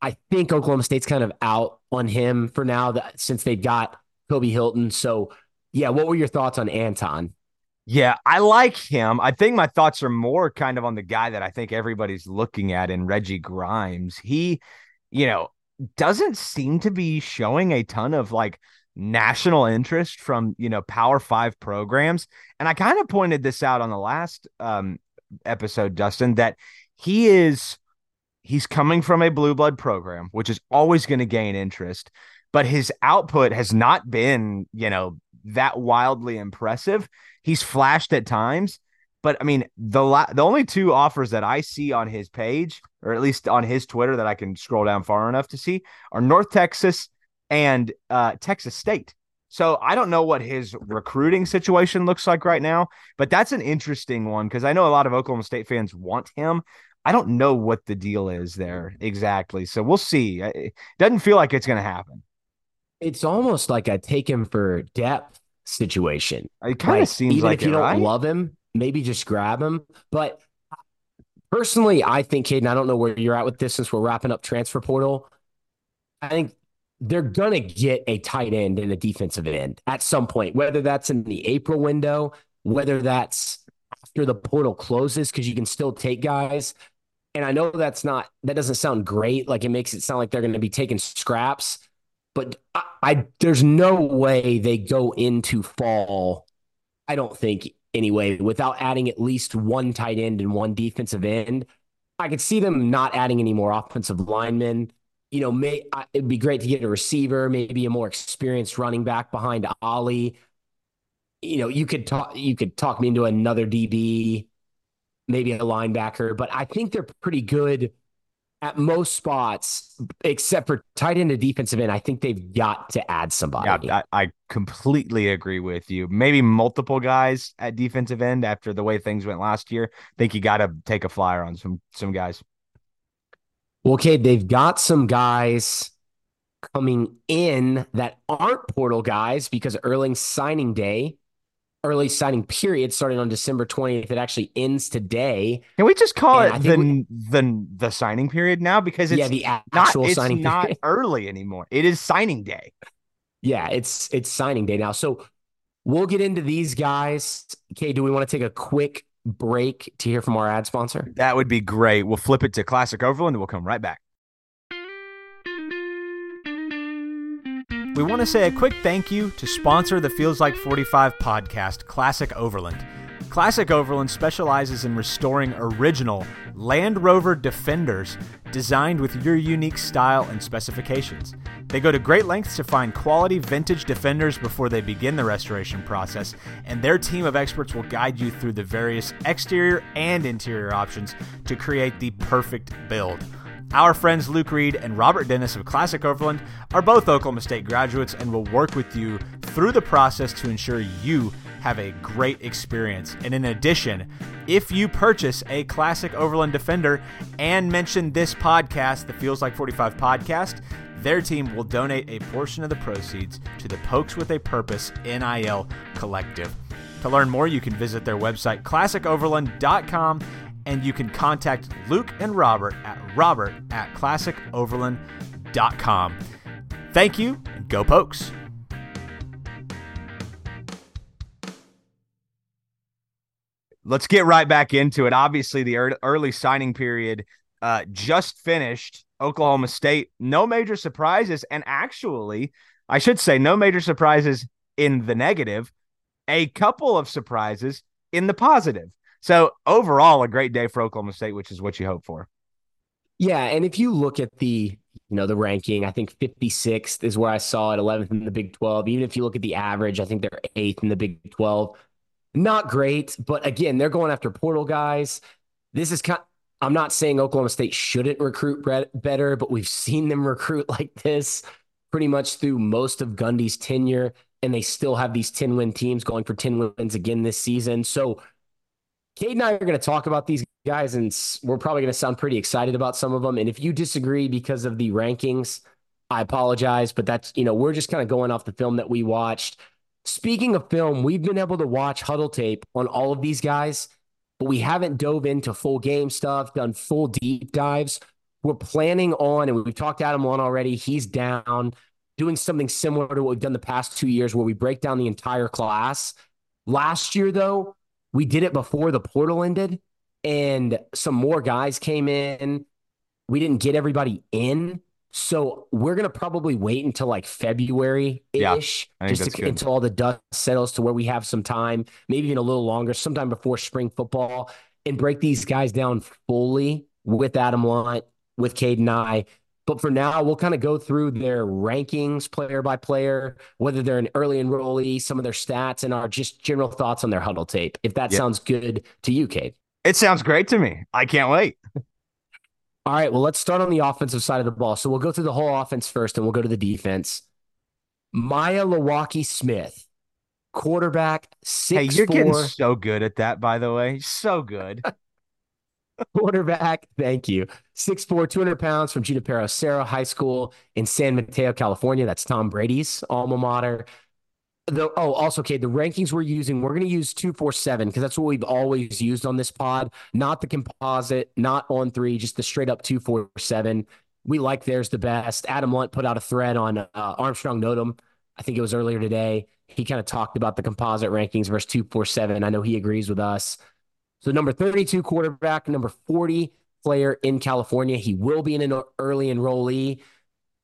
I think Oklahoma State's kind of out on him for now that since they've got Kobe Hilton. So yeah, what were your thoughts on Anton? Yeah, I like him. I think my thoughts are more kind of on the guy that I think everybody's looking at in Reggie Grimes. He, you know, doesn't seem to be showing a ton of like national interest from, you know, Power 5 programs. And I kind of pointed this out on the last um episode Dustin that he is he's coming from a blue blood program, which is always going to gain interest, but his output has not been, you know, that wildly impressive. He's flashed at times, but I mean the la- the only two offers that I see on his page, or at least on his Twitter that I can scroll down far enough to see, are North Texas and uh, Texas State. So I don't know what his recruiting situation looks like right now, but that's an interesting one because I know a lot of Oklahoma State fans want him. I don't know what the deal is there exactly. So we'll see. It doesn't feel like it's going to happen. It's almost like I take him for depth situation. It kind of like, seems even like if you don't right? love him, maybe just grab him. But personally, I think, Caden, I don't know where you're at with this since we're wrapping up transfer portal. I think they're gonna get a tight end and a defensive end at some point, whether that's in the April window, whether that's after the portal closes, because you can still take guys. And I know that's not that doesn't sound great. Like it makes it sound like they're going to be taking scraps. But I, I there's no way they go into fall. I don't think anyway without adding at least one tight end and one defensive end. I could see them not adding any more offensive linemen. You know, may it'd be great to get a receiver, maybe a more experienced running back behind Ollie. You know, you could talk you could talk me into another DB, maybe a linebacker, but I think they're pretty good at most spots, except for tight end and defensive end, I think they've got to add somebody. Yeah, I, I completely agree with you. Maybe multiple guys at defensive end after the way things went last year. I think you got to take a flyer on some some guys. Well, okay, they've got some guys coming in that aren't portal guys because Erling's signing day early signing period starting on December 20th. It actually ends today. Can we just call and it the, we, the the signing period now? Because it's yeah, the actual not, signing it's not early anymore. It is signing day. Yeah, it's it's signing day now. So we'll get into these guys. Okay, do we want to take a quick break to hear from our ad sponsor? That would be great. We'll flip it to Classic Overland and we'll come right back. We want to say a quick thank you to sponsor the Feels Like 45 podcast, Classic Overland. Classic Overland specializes in restoring original Land Rover Defenders designed with your unique style and specifications. They go to great lengths to find quality vintage Defenders before they begin the restoration process, and their team of experts will guide you through the various exterior and interior options to create the perfect build. Our friends Luke Reed and Robert Dennis of Classic Overland are both Oklahoma State graduates and will work with you through the process to ensure you have a great experience. And in addition, if you purchase a Classic Overland Defender and mention this podcast, the Feels Like 45 podcast, their team will donate a portion of the proceeds to the Pokes with a Purpose NIL Collective. To learn more, you can visit their website, classicoverland.com, and you can contact Luke and Robert at robert at classicoverland.com. Thank you, and go Pokes! Let's get right back into it. Obviously, the early signing period uh, just finished. Oklahoma State, no major surprises. And actually, I should say, no major surprises in the negative, a couple of surprises in the positive. So overall, a great day for Oklahoma State, which is what you hope for. Yeah, and if you look at the you know the ranking, I think 56th is where I saw it, 11th in the Big 12. Even if you look at the average, I think they're eighth in the Big 12. Not great, but again, they're going after portal guys. This is kind. I'm not saying Oklahoma State shouldn't recruit better, but we've seen them recruit like this pretty much through most of Gundy's tenure, and they still have these 10 win teams going for 10 wins again this season. So Cade and I are going to talk about these guys, and we're probably going to sound pretty excited about some of them. And if you disagree because of the rankings, I apologize, but that's, you know, we're just kind of going off the film that we watched. Speaking of film, we've been able to watch huddle tape on all of these guys, but we haven't dove into full game stuff, done full deep dives. We're planning on, and we've talked Adam Lunt already. He's down doing something similar to what we've done the past two years where we break down the entire class. Last year, though, we did it before the portal ended and some more guys came in. We didn't get everybody in. So we're gonna probably wait until like February ish, yeah, just to, until all the dust settles to where we have some time, maybe even a little longer, sometime before spring football, and break these guys down fully with Adam Lunt, with Cade and I, but for now, we'll kind of go through their rankings player by player, whether they're an early enrollee, some of their stats, and our just general thoughts on their huddle tape. If that yep. sounds good to you, Cade. It sounds great to me. I can't wait. All right. Well, let's start on the offensive side of the ball. So we'll go through the whole offense first and we'll go to the defense. Maealiuaki Smith, quarterback, six. Hey, you're four. getting so good at that, by the way. So good. quarterback. Thank you. 6'4, 200 pounds from Junipero Serra High School in San Mateo, California. That's Tom Brady's alma mater. The, oh, also, okay, the rankings we're using, we're going to use 247 because that's what we've always used on this pod, not the composite, not on three, just the straight up 247. We like theirs the best. Adam Lunt put out a thread on uh, Armstrong Notum. I think it was earlier today. He kind of talked about the composite rankings versus 247. I know he agrees with us. So number 32 quarterback, number 40 player in California. He will be an early enrollee.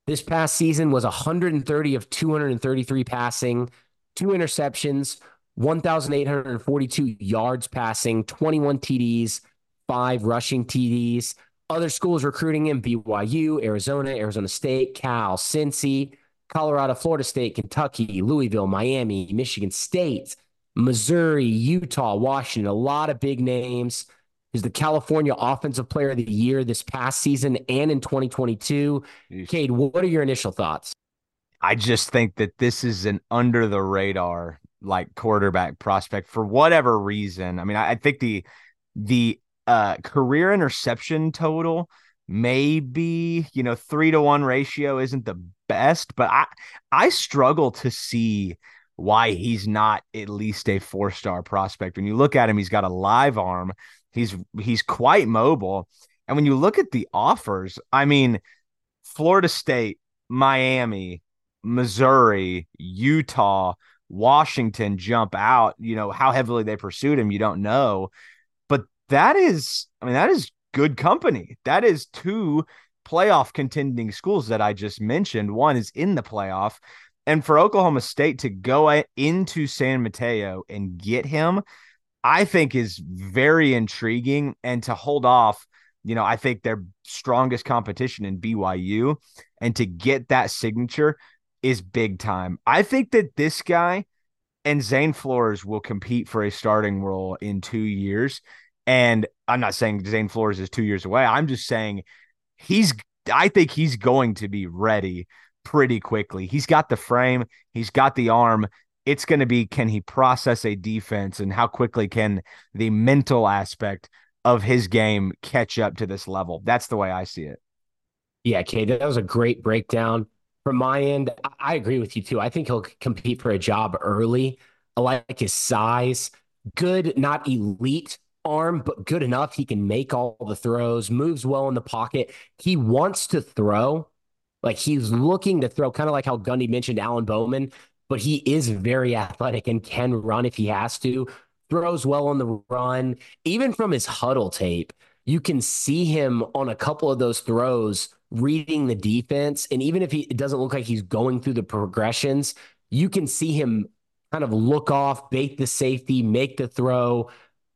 This past season was 130 of 233 passing, two interceptions, 1,842 yards passing, 21 TDs, five rushing TDs. Other schools recruiting him BYU, Arizona, Arizona State, Cal, Cincy, Colorado, Florida State, Kentucky, Louisville, Miami, Michigan State, Missouri, Utah, Washington, a lot of big names. He's the California Offensive Player of the Year this past season and in 2022. Cade, what are your initial thoughts? I just think that this is an under the radar like quarterback prospect for whatever reason. I mean, I, I think the the uh, career interception total maybe you know three to one ratio isn't the best, but I I struggle to see why he's not at least a four star prospect. When you look at him, he's got a live arm. He's he's quite mobile, and when you look at the offers, I mean, Florida State, Miami, Missouri, Utah, Washington jump out. You know how heavily they pursued him, you don't know, but that is, I mean, that is good company. That is two playoff contending schools that I just mentioned. One is in the playoff. And for Oklahoma State to go into San Mateo and get him, I think is very intriguing. And to hold off, you know, I think their strongest competition in BYU and to get that signature is big time. I think that this guy and Zane Flores will compete for a starting role in two years. And I'm not saying Zane Flores is two years away. I'm just saying he's I think he's going to be ready pretty quickly. He's got the frame, he's got the arm. It's going to be can he process a defense and how quickly can the mental aspect of his game catch up to this level? That's the way I see it. Yeah, Cade, that was a great breakdown. From my end, I agree with you too. I think he'll compete for a job early. I like his size, good, not elite arm, but good enough. He can make all the throws, moves well in the pocket. He wants to throw. Like he's looking to throw, kind of like how Gundy mentioned Alan Bowman, but he is very athletic and can run if he has to. Throws well on the run. Even from his huddle tape, you can see him on a couple of those throws reading the defense. And even if he it doesn't look like he's going through the progressions, you can see him kind of look off, bait the safety, make the throw,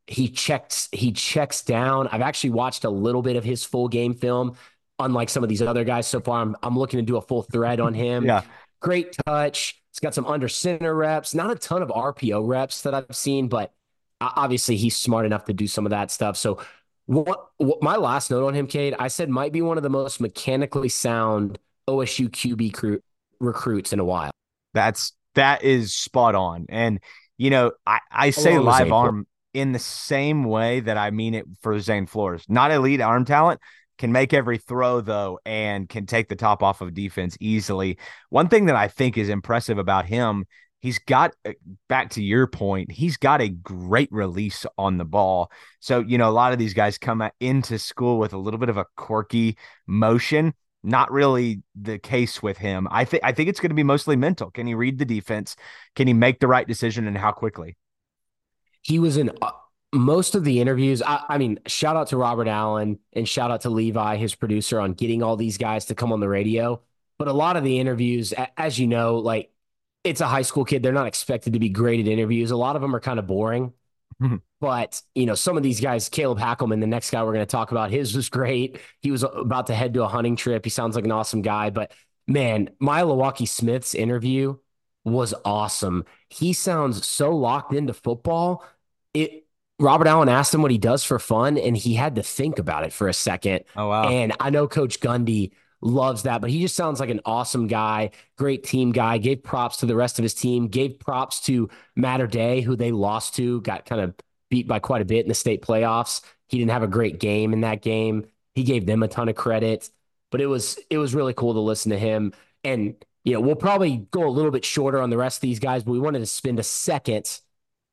he checks he checks down. I've actually watched a little bit of his full game film, unlike some of these other guys so far. I'm I'm looking to do a full thread on him. yeah. Great touch. He's got some under center reps, not a ton of RPO reps that I've seen, but obviously he's smart enough to do some of that stuff. So what, what my last note on him, Cade, I said might be one of the most mechanically sound OSU QB crew, recruits in a while. That's that is spot on. And you know, I, I say live arm in the same way that I mean it for Zane Flores. Not elite arm talent, can make every throw though, and can take the top off of defense easily. One thing that I think is impressive about him, he's got uh, back to your point, he's got a great release on the ball. So, you know, a lot of these guys come into school with a little bit of a quirky motion. Not really the case with him. I think I think it's going to be mostly mental. Can he read the defense? Can he make the right decision and how quickly? he was in uh, most of the interviews. I, I, mean, shout out to Robert Allen and shout out to Levi, his producer, on getting all these guys to come on the radio. But a lot of the interviews, as you know, like it's a high school kid. They're not expected to be great at interviews. A lot of them are kind of boring. Mm-hmm. But, you know, some of these guys, Caleb Hackleman, the next guy we're going to talk about, his was great. He was about to head to a hunting trip. He sounds like an awesome guy. But man, Maealiuaki Smith's interview was awesome. He sounds so locked into football it Robert Allen asked him what he does for fun, and he had to think about it for a second. Oh wow! And I know Coach Gundy loves that, but he just sounds like an awesome guy, great team guy. Gave props to the rest of his team. Gave props to Mater Dei, who they lost to, got kind of beat by quite a bit in the state playoffs. He didn't have a great game in that game. He gave them a ton of credit, but it was it was really cool to listen to him. And you know, we'll probably go a little bit shorter on the rest of these guys, but we wanted to spend a second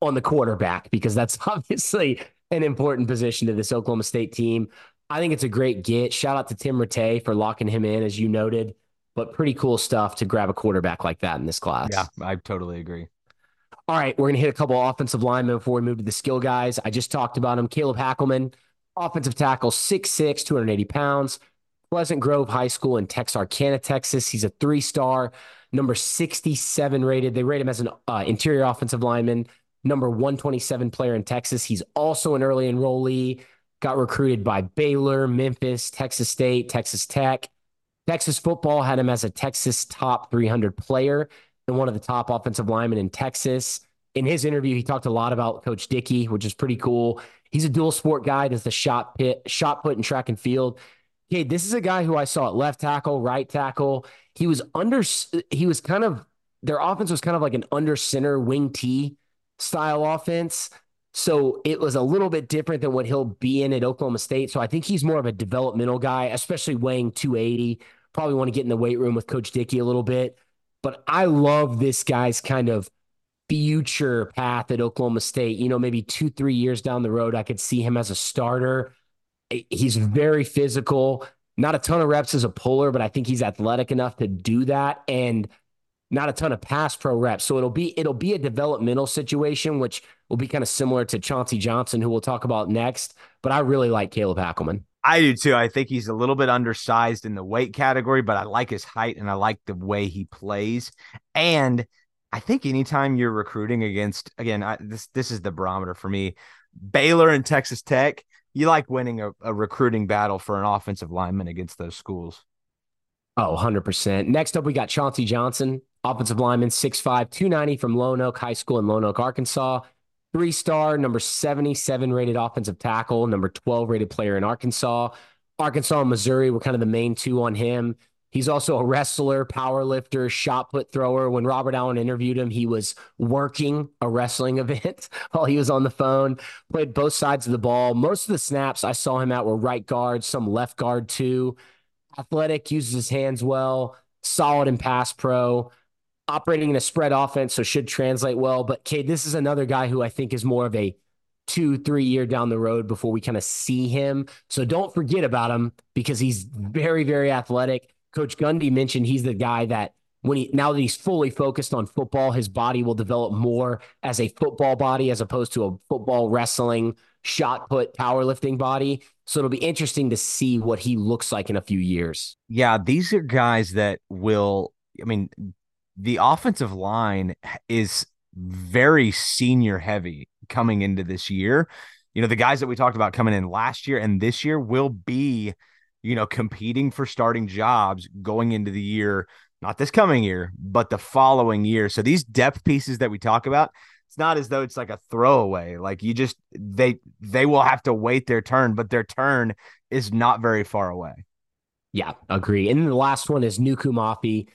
on the quarterback because that's obviously an important position to this Oklahoma State team. I think it's a great get. Shout out to Tim Rattay for locking him in, as you noted. But pretty cool stuff to grab a quarterback like that in this class. Yeah, I totally agree. All right, we're going to hit a couple offensive linemen before we move to the skill guys. I just talked about him. Caleb Hackleman, offensive tackle, 6'6, 280 pounds. Pleasant Grove High School in Texarkana, Texas. He's a three star, number 67 rated. They rate him as an uh, interior offensive lineman number 127 player in Texas. He's also an early enrollee, got recruited by Baylor, Memphis, Texas State, Texas Tech. Texas football had him as a Texas top 300 player and one of the top offensive linemen in Texas. In his interview, he talked a lot about Coach Dickey, which is pretty cool. He's a dual sport guy. Does the shot pit, shot put, and track and field. Okay, this is a guy who I saw at left tackle, right tackle. He was under. He was kind of their offense was kind of like an under center wing T style offense. So it was a little bit different than what he'll be in at Oklahoma State. So I think he's more of a developmental guy, especially weighing 280. Probably want to get in the weight room with Coach Dickey a little bit. But I love this guy's kind of future path at Oklahoma State. You know, maybe two, three years down the road, I could see him as a starter. He's very physical, not a ton of reps as a puller, but I think he's athletic enough to do that. And not a ton of pass pro reps. So it'll be it'll be a developmental situation, which will be kind of similar to Chauncey Johnson, who we'll talk about next. But I really like Caleb Hackleman. I do too. I think he's a little bit undersized in the weight category, but I like his height and I like the way he plays. And I think anytime you're recruiting against, again, I, this this is the barometer for me. Baylor and Texas Tech, you like winning a, a recruiting battle for an offensive lineman against those schools. Oh, 100%. Next up, we got Chauncey Johnson, offensive lineman, 6'5, 290 from Lone Oak High School in Lone Oak, Arkansas. Three star, number 77 rated offensive tackle, number 12 rated player in Arkansas. Arkansas and Missouri were kind of the main two on him. He's also a wrestler, power lifter, shot put thrower. When Robert Allen interviewed him, he was working a wrestling event while he was on the phone. Played both sides of the ball. Most of the snaps I saw him at were right guard, some left guard too. Athletic, uses his hands well, solid in pass pro operating in a spread offense, so should translate well. But Cade, this is another guy who I think is more of a two, three year down the road before we kind of see him. So don't forget about him because he's very, very athletic. Coach Gundy mentioned he's the guy that when he now that he's fully focused on football, his body will develop more as a football body as opposed to a football wrestling shot put powerlifting body. So it'll be interesting to see what he looks like in a few years. Yeah, these are guys that will I mean, the offensive line is very senior heavy coming into this year. You know, the guys that we talked about coming in last year and this year will be, you know, competing for starting jobs going into the year, not this coming year, but the following year. So these depth pieces that we talk about, it's not as though it's like a throwaway. Like you just they they will have to wait their turn, but their turn is not very far away. Yeah, agree. And the last one is Nuku Mafi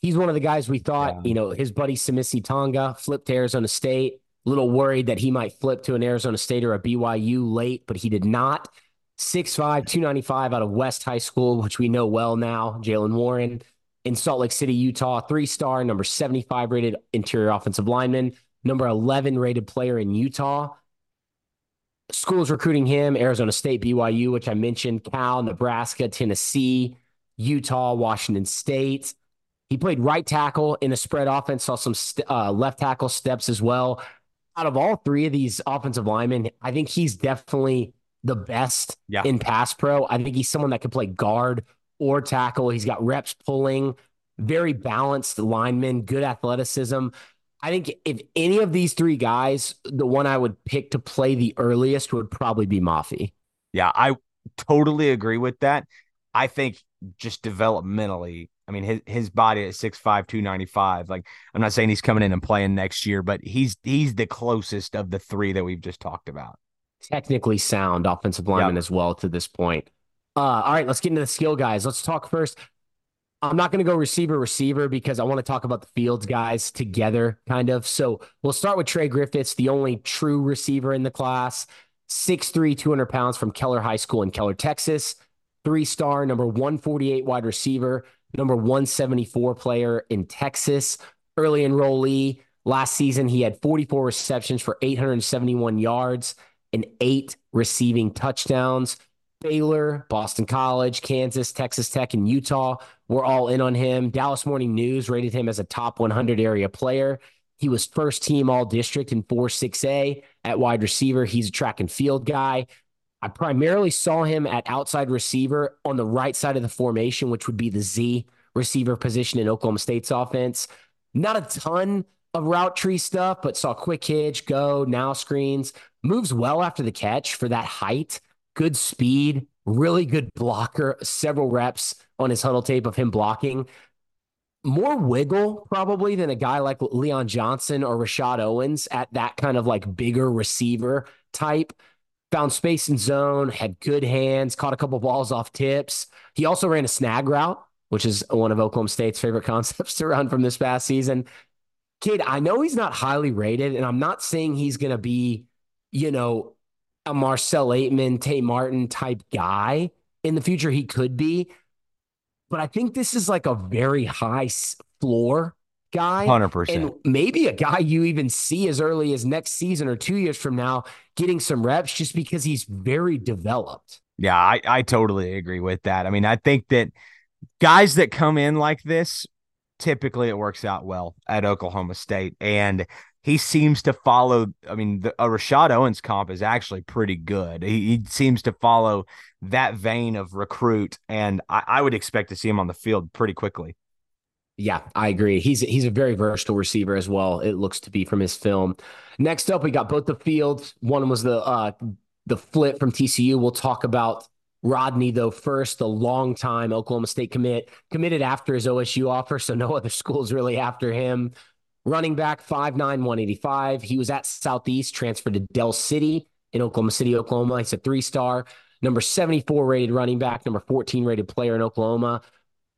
he's one of the guys we thought, yeah. you know, his buddy Tsamisi Tonga flipped to Arizona State. A little worried that he might flip to an Arizona State or a BYU late, but he did not. 6'5, 295 out of West High School, which we know well now. Jalen Warren in Salt Lake City, Utah, three star, number 75 rated interior offensive lineman, number 11 rated player in Utah. Schools recruiting him Arizona State, BYU, which I mentioned, Cal, Nebraska, Tennessee, Utah, Washington State. He played right tackle in a spread offense, saw some st- uh, left tackle steps as well. Out of all three of these offensive linemen, I think he's definitely the best yeah. in pass pro. I think he's someone that could play guard or tackle. He's got reps pulling, very balanced lineman, good athleticism. I think if any of these three guys, the one I would pick to play the earliest would probably be Mafi. Yeah, I totally agree with that. I think just developmentally, I mean, his his body at 6'5, 295. Like, I'm not saying he's coming in and playing next year, but he's he's the closest of the three that we've just talked about. Technically sound offensive lineman yep. as well to this point. Uh, all right, let's get into the skill guys. Let's talk first. I'm not going to go receiver receiver because I want to talk about the Fields guys together, kind of. So we'll start with Trey Griffiths, the only true receiver in the class, 6'3, 200 pounds from Keller High School in Keller, Texas. Three star, number 148 wide receiver number 174 player in Texas, early enrollee. Last season, he had 44 receptions for 871 yards and eight receiving touchdowns. Baylor, Boston College, Kansas, Texas Tech, and Utah were all in on him. Dallas Morning News rated him as a top 100 area player. He was first team all district in 4 6A at wide receiver. He's a track and field guy. I primarily saw him at outside receiver on the right side of the formation, which would be the Z receiver position in Oklahoma State's offense. Not a ton of route tree stuff, but saw quick hitch, go, now screens, moves well after the catch for that height, good speed, really good blocker, several reps on his huddle tape of him blocking. More wiggle probably than a guy like Leon Johnson or Rashad Owens at that kind of like bigger receiver type found space in zone, had good hands, caught a couple balls off tips. He also ran a snag route, which is one of Oklahoma State's favorite concepts to run from this past season. Kid, I know he's not highly rated, and I'm not saying he's going to be, you know, a Marcel Ateman, Tay Martin type guy in the future. He could be, but I think this is like a very high floor guy. 100%. And maybe a guy you even see as early as next season or two years from now getting some reps just because he's very developed. Yeah, I, I totally agree with that. I mean, I think that guys that come in like this, typically it works out well at Oklahoma State. And he seems to follow. I mean, the, a Rashad Owens comp is actually pretty good. He, he seems to follow that vein of recruit, and I, I would expect to see him on the field pretty quickly. Yeah, I agree. He's he's a very versatile receiver as well. It looks to be from his film. Next up, we got both the fields. One was the uh, the flip from TCU. We'll talk about Rodney though first. The long time Oklahoma State commit committed after his OSU offer, so no other schools really after him. Running back 5'9, 185. He was at Southeast, transferred to Del City in Oklahoma City, Oklahoma. He's a three star, number 74 rated running back, number 14 rated player in Oklahoma.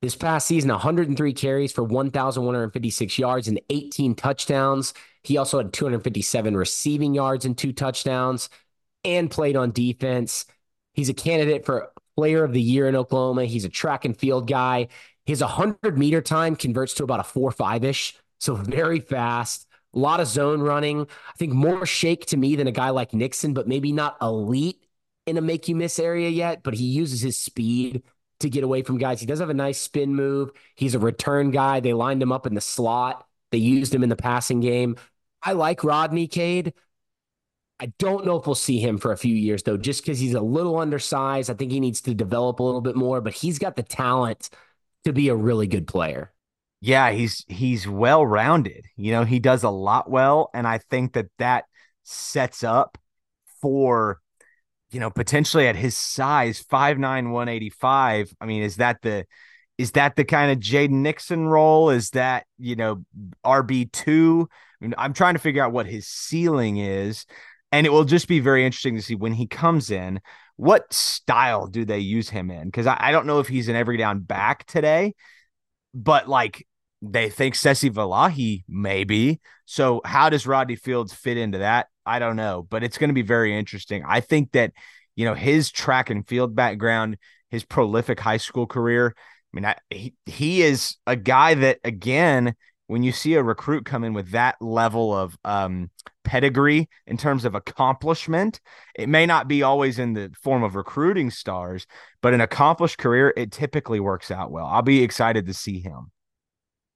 This past season, 103 carries for 1,156 yards and 18 touchdowns. He also had 257 receiving yards and two touchdowns and played on defense. He's a candidate for player of the year in Oklahoma. He's a track and field guy. His 100 meter time converts to about a 4 5 ish. So very fast, a lot of zone running. I think more shake to me than a guy like Nixon, but maybe not elite in a make you miss area yet. But he uses his speed to get away from guys. He does have a nice spin move. He's a return guy. They lined him up in the slot. They used him in the passing game. I like Rodney Cade. I don't know if we'll see him for a few years though, just because he's a little undersized. I think he needs to develop a little bit more, but he's got the talent to be a really good player. Yeah, he's he's well rounded. You know, he does a lot well, and I think that that sets up for you know, potentially at his size, five nine one eighty five. I mean, is that the is that the kind of Jaden Nixon role? Is that, you know, RB2? I mean, I'm trying to figure out what his ceiling is. And it will just be very interesting to see when he comes in, what style do they use him in? Because I, I, don't know if he's an every down back today, but like they think Sesi Vailahi maybe. So how does Rodney Fields fit into that? I don't know, but it's going to be very interesting. I think that, you know, his track and field background, his prolific high school career, I mean, I, he, he is a guy that, again, when you see a recruit come in with that level of um, pedigree in terms of accomplishment, it may not be always in the form of recruiting stars, but an accomplished career, it typically works out well. I'll be excited to see him.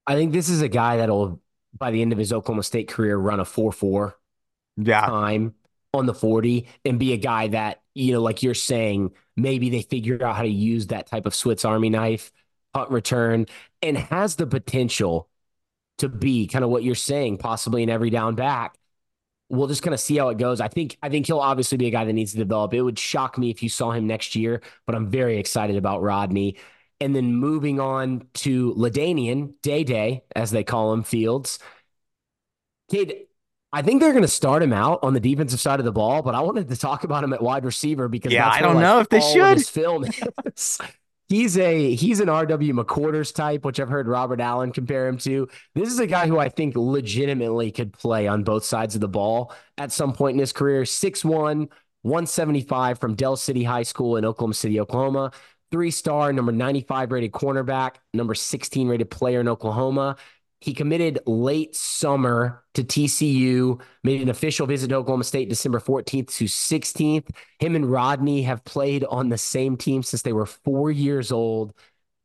I think this is a guy that'll, by the end of his Oklahoma State career, run a 4 4 yeah. time on the 40 and be a guy that, you know, like you're saying, maybe they figure out how to use that type of Swiss Army knife, punt return, and has the potential to be kind of what you're saying, possibly an every down back. We'll just kind of see how it goes. I think I think he'll obviously be a guy that needs to develop. It would shock me if you saw him next year, but I'm very excited about Rodney. And then moving on to LaDainian, Day Day, as they call him, Fields. Kid, I think they're going to start him out on the defensive side of the ball, but I wanted to talk about him at wide receiver because yeah, I don't like know if they should. film he's a he's an RW McQuarters type, which I've heard Robert Allen compare him to. This is a guy who I think legitimately could play on both sides of the ball at some point in his career. 6'1, 175 from Del City High School in Oklahoma City, Oklahoma. Three star, number 95 rated cornerback, number 16 rated player in Oklahoma. He committed late summer to TCU, made an official visit to Oklahoma State December 14th to 16th. Him and Rodney have played on the same team since they were four years old.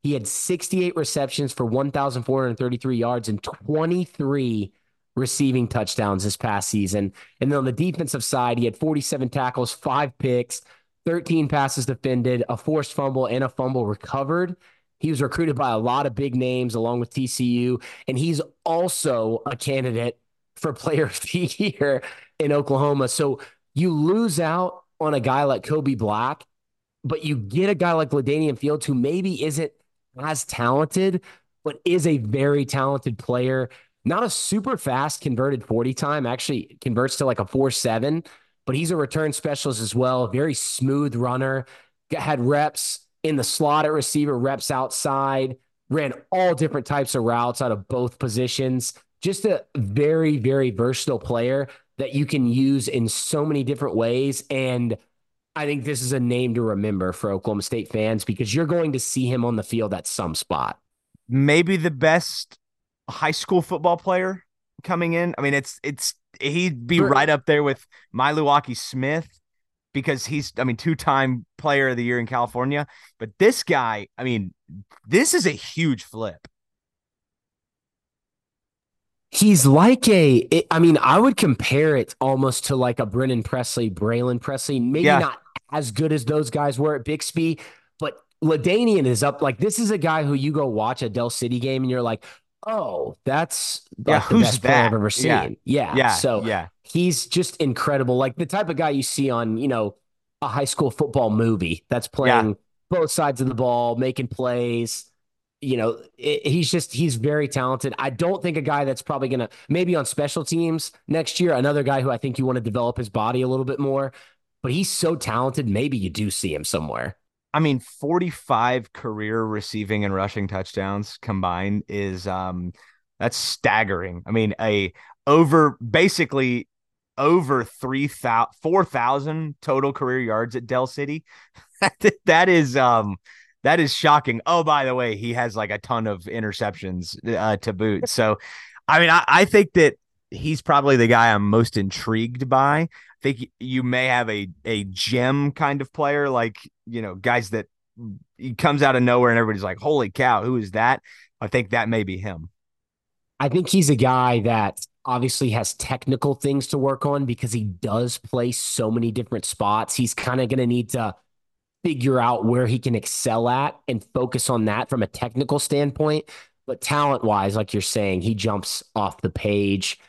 He had 68 receptions for 1,433 yards and 23 receiving touchdowns this past season. And then on the defensive side, he had 47 tackles, five picks, 13 passes defended, a forced fumble, and a fumble recovered. He was recruited by a lot of big names along with TCU, and he's also a candidate for player of the year in Oklahoma. So you lose out on a guy like Kobe Black, but you get a guy like LaDainian Fields who maybe isn't as talented, but is a very talented player. Not a super fast converted 40 time, actually converts to like a 4 7, but he's a return specialist as well. Very smooth runner. Had reps in the slot at receiver, reps outside, ran all different types of routes out of both positions. Just a very, very versatile player that you can use in so many different ways. And I think this is a name to remember for Oklahoma State fans because you're going to see him on the field at some spot. Maybe the best high school football player coming in. I mean, it's it's he'd be right up there with Maealiuaki Smith because he's I mean two-time player of the year in California. But this guy, I mean, this is a huge flip. He's like a, it, I mean, I would compare it almost to like a Brennan Presley, Braylon Presley. Maybe yeah. not as good as those guys were at Bixby, but LaDainian is up. Like this is a guy who you go watch a Del City game and you're like, oh, that's yeah, like who's that? I've ever seen. Yeah. yeah. yeah. So yeah, he's just incredible. Like the type of guy you see on, you know, a high school football movie that's playing yeah. both sides of the ball, making plays you know, it, he's just he's very talented. I don't think a guy that's probably going to maybe on special teams next year, another guy who I think you want to develop his body a little bit more, but he's so talented, maybe you do see him somewhere. I mean, 45 career receiving and rushing touchdowns combined is um that's staggering. I mean, a over basically over 3,000 4,000 total career yards at Del City. that is um that is shocking. Oh, by the way, he has like a ton of interceptions uh, to boot. So, I mean, I, I think that he's probably the guy I'm most intrigued by. I think you may have a a gem kind of player, like you know, guys that he comes out of nowhere and everybody's like, "Holy cow, who is that?" I think that may be him. I think he's a guy that obviously has technical things to work on because he does play so many different spots. He's kind of going to need to figure out where he can excel at and focus on that from a technical standpoint. But talent wise, like you're saying, he jumps off the page.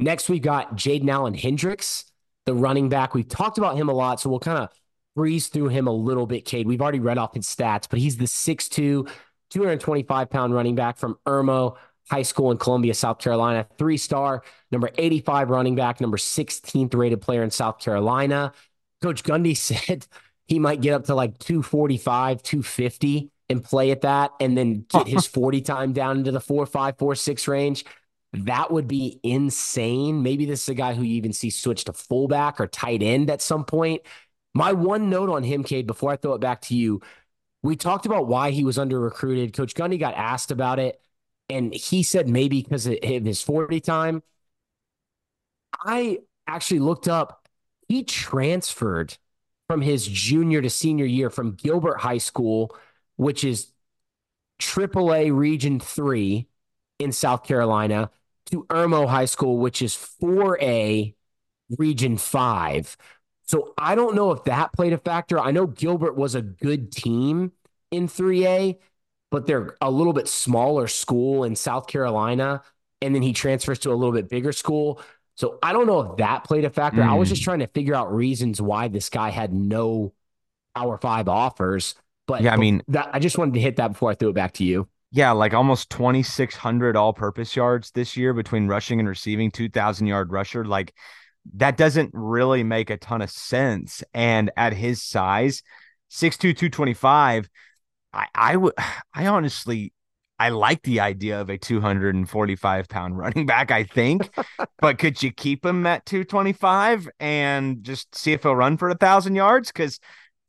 Next, we've got Jaden Allen Hendricks, the running back. We've talked about him a lot, so we'll kind of breeze through him a little bit, Cade. We've already read off his stats, but he's the 6'2, 225 pound running back from Irmo High School in Columbia, South Carolina. Three star, number 85 running back, number 16th rated player in South Carolina. Coach Gundy said he might get up to like 245, 250 and play at that and then get his 40 time down into the four, five, four, six range. That would be insane. Maybe this is a guy who you even see switch to fullback or tight end at some point. My one note on him, Cade, before I throw it back to you, we talked about why he was under recruited. Coach Gundy got asked about it, and he said maybe because of his 40 time. I actually looked up, he transferred from his junior to senior year from Gilbert High School, which is AAA Region 3 in South Carolina, to Irmo High School, which is 4A Region 5. So I don't know if that played a factor. I know Gilbert was a good team in 3A, but they're a little bit smaller school in South Carolina. And then he transfers to a little bit bigger school. So I don't know if that played a factor. Mm. I was just hmm. trying to figure out reasons why this guy had no Power Five offers. But yeah, I mean, that, I just wanted to hit that before I threw it back to you. Yeah, like almost 2,600 all purpose yards this year between rushing and receiving, 2,000 yard rusher. Like that doesn't really make a ton of sense. And at his size, 6'2, 225, I, I would, I honestly, I like the idea of a 245 pound running back, I think, but could you keep him at 225 and just see if he'll run for a thousand yards? Because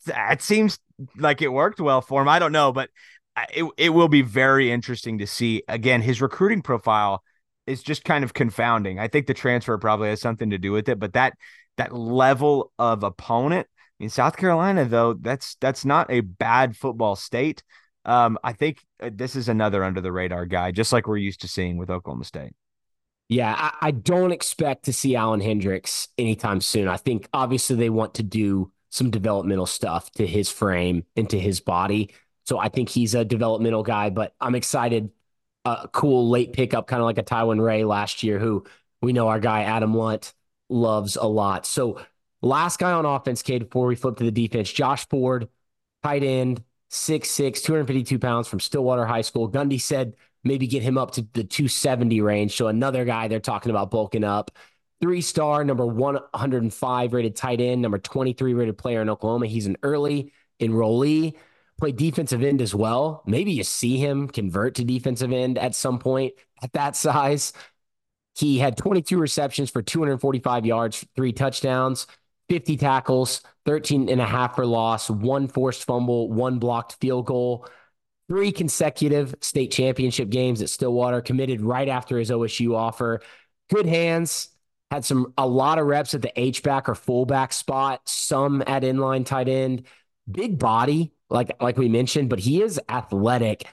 that seems like it worked well for him. I don't know, but uh, it, it will be very interesting to see. Again, his recruiting profile is just kind of confounding. I think the transfer probably has something to do with it, but that that level of opponent in South Carolina, though, that's that's not a bad football state. Um, I think uh, this is another under the radar guy, just like we're used to seeing with Oklahoma State. Yeah, I, I, don't expect to see Allen Hendricks anytime soon. I think obviously they want to do some developmental stuff to his frame and to his body. So I think he's a developmental guy, but I'm excited. A cool late pickup, kind of like a Tywin Ray last year, who we know our guy Adam Lunt loves a lot. So last guy on offense, Cade, before we flip to the defense, Josh Ford, tight end, 6'6, 252 pounds from Stillwater High School. Gundy said maybe get him up to the 270 range. So another guy they're talking about bulking up. three star, number 105 rated tight end, number 23 rated player in Oklahoma. He's an early enrollee, played defensive end as well. Maybe you see him convert to defensive end at some point at that size. He had 22 receptions for 245 yards, three touchdowns, 50 tackles, 13 and a half for loss, one forced fumble, one blocked field goal, three consecutive state championship games at Stillwater, committed right after his OSU offer. Good hands, had some a lot of reps at the H back or fullback spot, some at inline tight end. Big body, like like we mentioned, but he is athletic.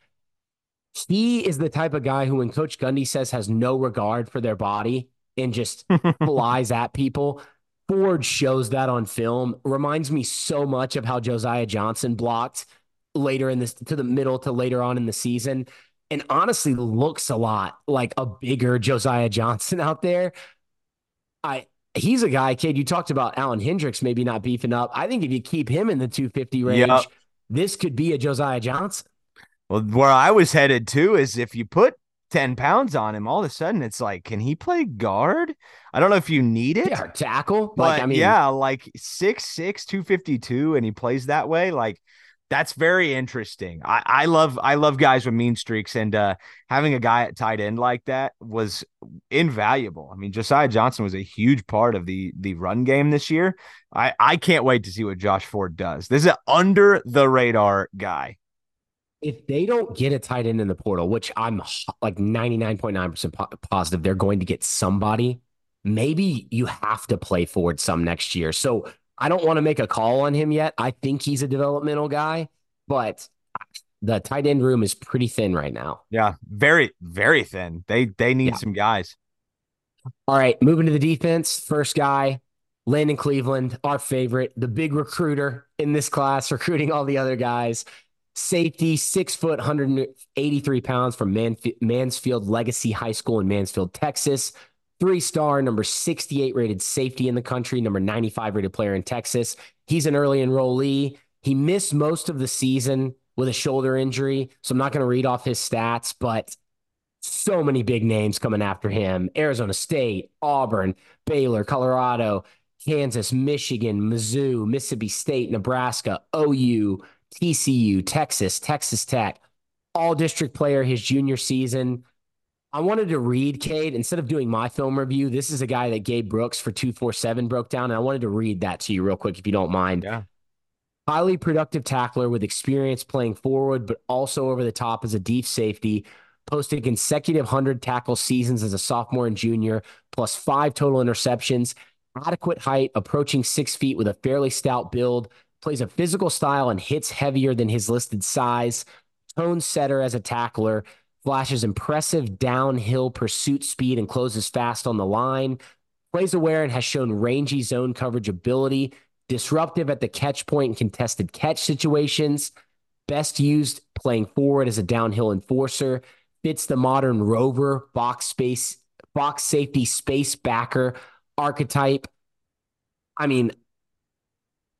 He is the type of guy who, when Coach Gundy says has no regard for their body and just flies at people, Ford shows that on film. Reminds me so much of how Josiah Johnson blocked later in this to the middle to later on in the season. And honestly, looks a lot like a bigger Josiah Johnson out there. I he's a guy, kid. You talked about Allen Hendricks maybe not beefing up. I think if you keep him in the 250 range, yep. This could be a Josiah Johnson. Well, where I was headed to is if you put 10 pounds on him, all of a sudden it's like, can he play guard? I don't know if you need it. Yeah, tackle. But like, I mean, yeah, like six six, 252, and he plays that way. Like, that's very interesting. I, I love I love guys with mean streaks, and uh, having a guy at tight end like that was invaluable. I mean, Josiah Johnson was a huge part of the the run game this year. I I can't wait to see what Josh Ford does. This is an under the radar guy. If they don't get a tight end in the portal, which I'm like 99.9% positive they're going to get somebody, maybe you have to play Ford some next year. So I don't want to make a call on him yet. I think he's a developmental guy, but the tight end room is pretty thin right now. Yeah, very very thin. They they need yeah. some guys. All right, moving to the defense. First guy, Landon Cleveland, our favorite, the big recruiter in this class, recruiting all the other guys. Safety, six foot, 183 pounds from Mansfield Legacy High School in Mansfield, Texas three star, number 68 rated safety in the country, number 95 rated player in Texas. He's an early enrollee. He missed most of the season with a shoulder injury. So I'm not going to read off his stats, but so many big names coming after him Arizona State, Auburn, Baylor, Colorado, Kansas, Michigan, Mizzou, Mississippi State, Nebraska, OU, TCU, Texas, Texas Tech, all district player his junior season. I wanted to read Cade instead of doing my film review. This is a guy that Gabe Brooks for 247 broke down. And I wanted to read that to you real quick, if you don't mind. Yeah. Highly productive tackler with experience playing forward, but also over the top as a deep safety. Posted consecutive 100 tackle seasons as a sophomore and junior, plus five total interceptions. Adequate height, approaching six feet with a fairly stout build. Plays a physical style and hits heavier than his listed size. Tone setter as a tackler flashes impressive downhill pursuit speed and closes fast on the line. Plays aware and has shown rangy zone coverage ability, disruptive at the catch point and contested catch situations. Best used playing forward as a downhill enforcer. Fits the modern rover box space, box safety space backer archetype. I mean,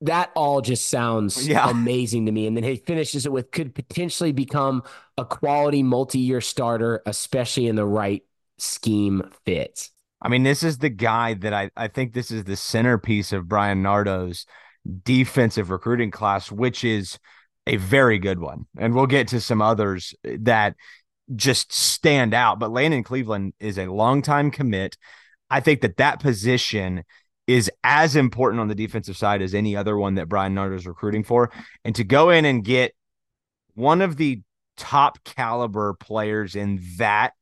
that all just sounds yeah. amazing to me. And then he finishes it with could potentially become a quality multi-year starter, especially in the right scheme fit. I mean, this is the guy that I, I think this is the centerpiece of Bryan Nardo's defensive recruiting class, which is a very good one. And we'll get to some others that just stand out. But Landon Cleveland is a longtime commit. I think that that position is as important on the defensive side as any other one that Bryan Nardo is recruiting for. And to go in and get one of the top caliber players in that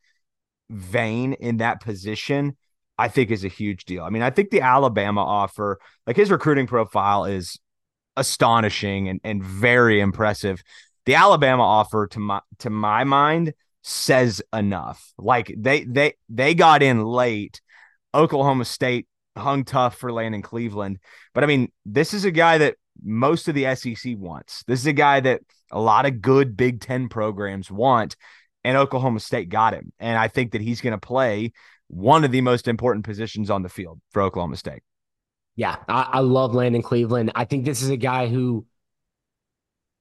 vein, in that position, I think is a huge deal. I mean, I think the Alabama offer, like his recruiting profile is astonishing and, and very impressive. The Alabama offer to my to my mind says enough. Like they they they got in late. Oklahoma State hung tough for Landon Cleveland. But I mean, this is a guy that most of the SEC wants. This is a guy that a lot of good Big Ten programs want, and Oklahoma State got him. And I think that he's going to play one of the most important positions on the field for Oklahoma State. Yeah, I, I love Landon Cleveland. I think this is a guy who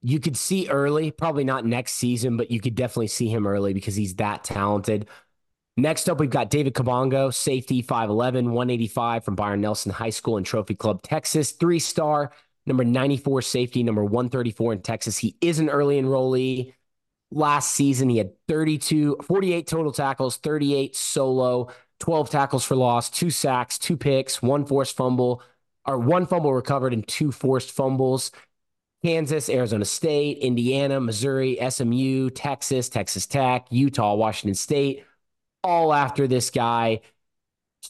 you could see early, probably not next season, but you could definitely see him early because he's that talented Next up, we've got David Kabongo, safety, 5'11, 185 from Byron Nelson High School and Trophy Club, Texas. Three star, number 94 safety, number 134 in Texas. He is an early enrollee. Last season, he had 32, 48 total tackles, 38 solo, 12 tackles for loss, two sacks, two picks, one forced fumble, or one fumble recovered, and two forced fumbles. Kansas, Arizona State, Indiana, Missouri, SMU, Texas, Texas Tech, Utah, Washington State, all after this guy.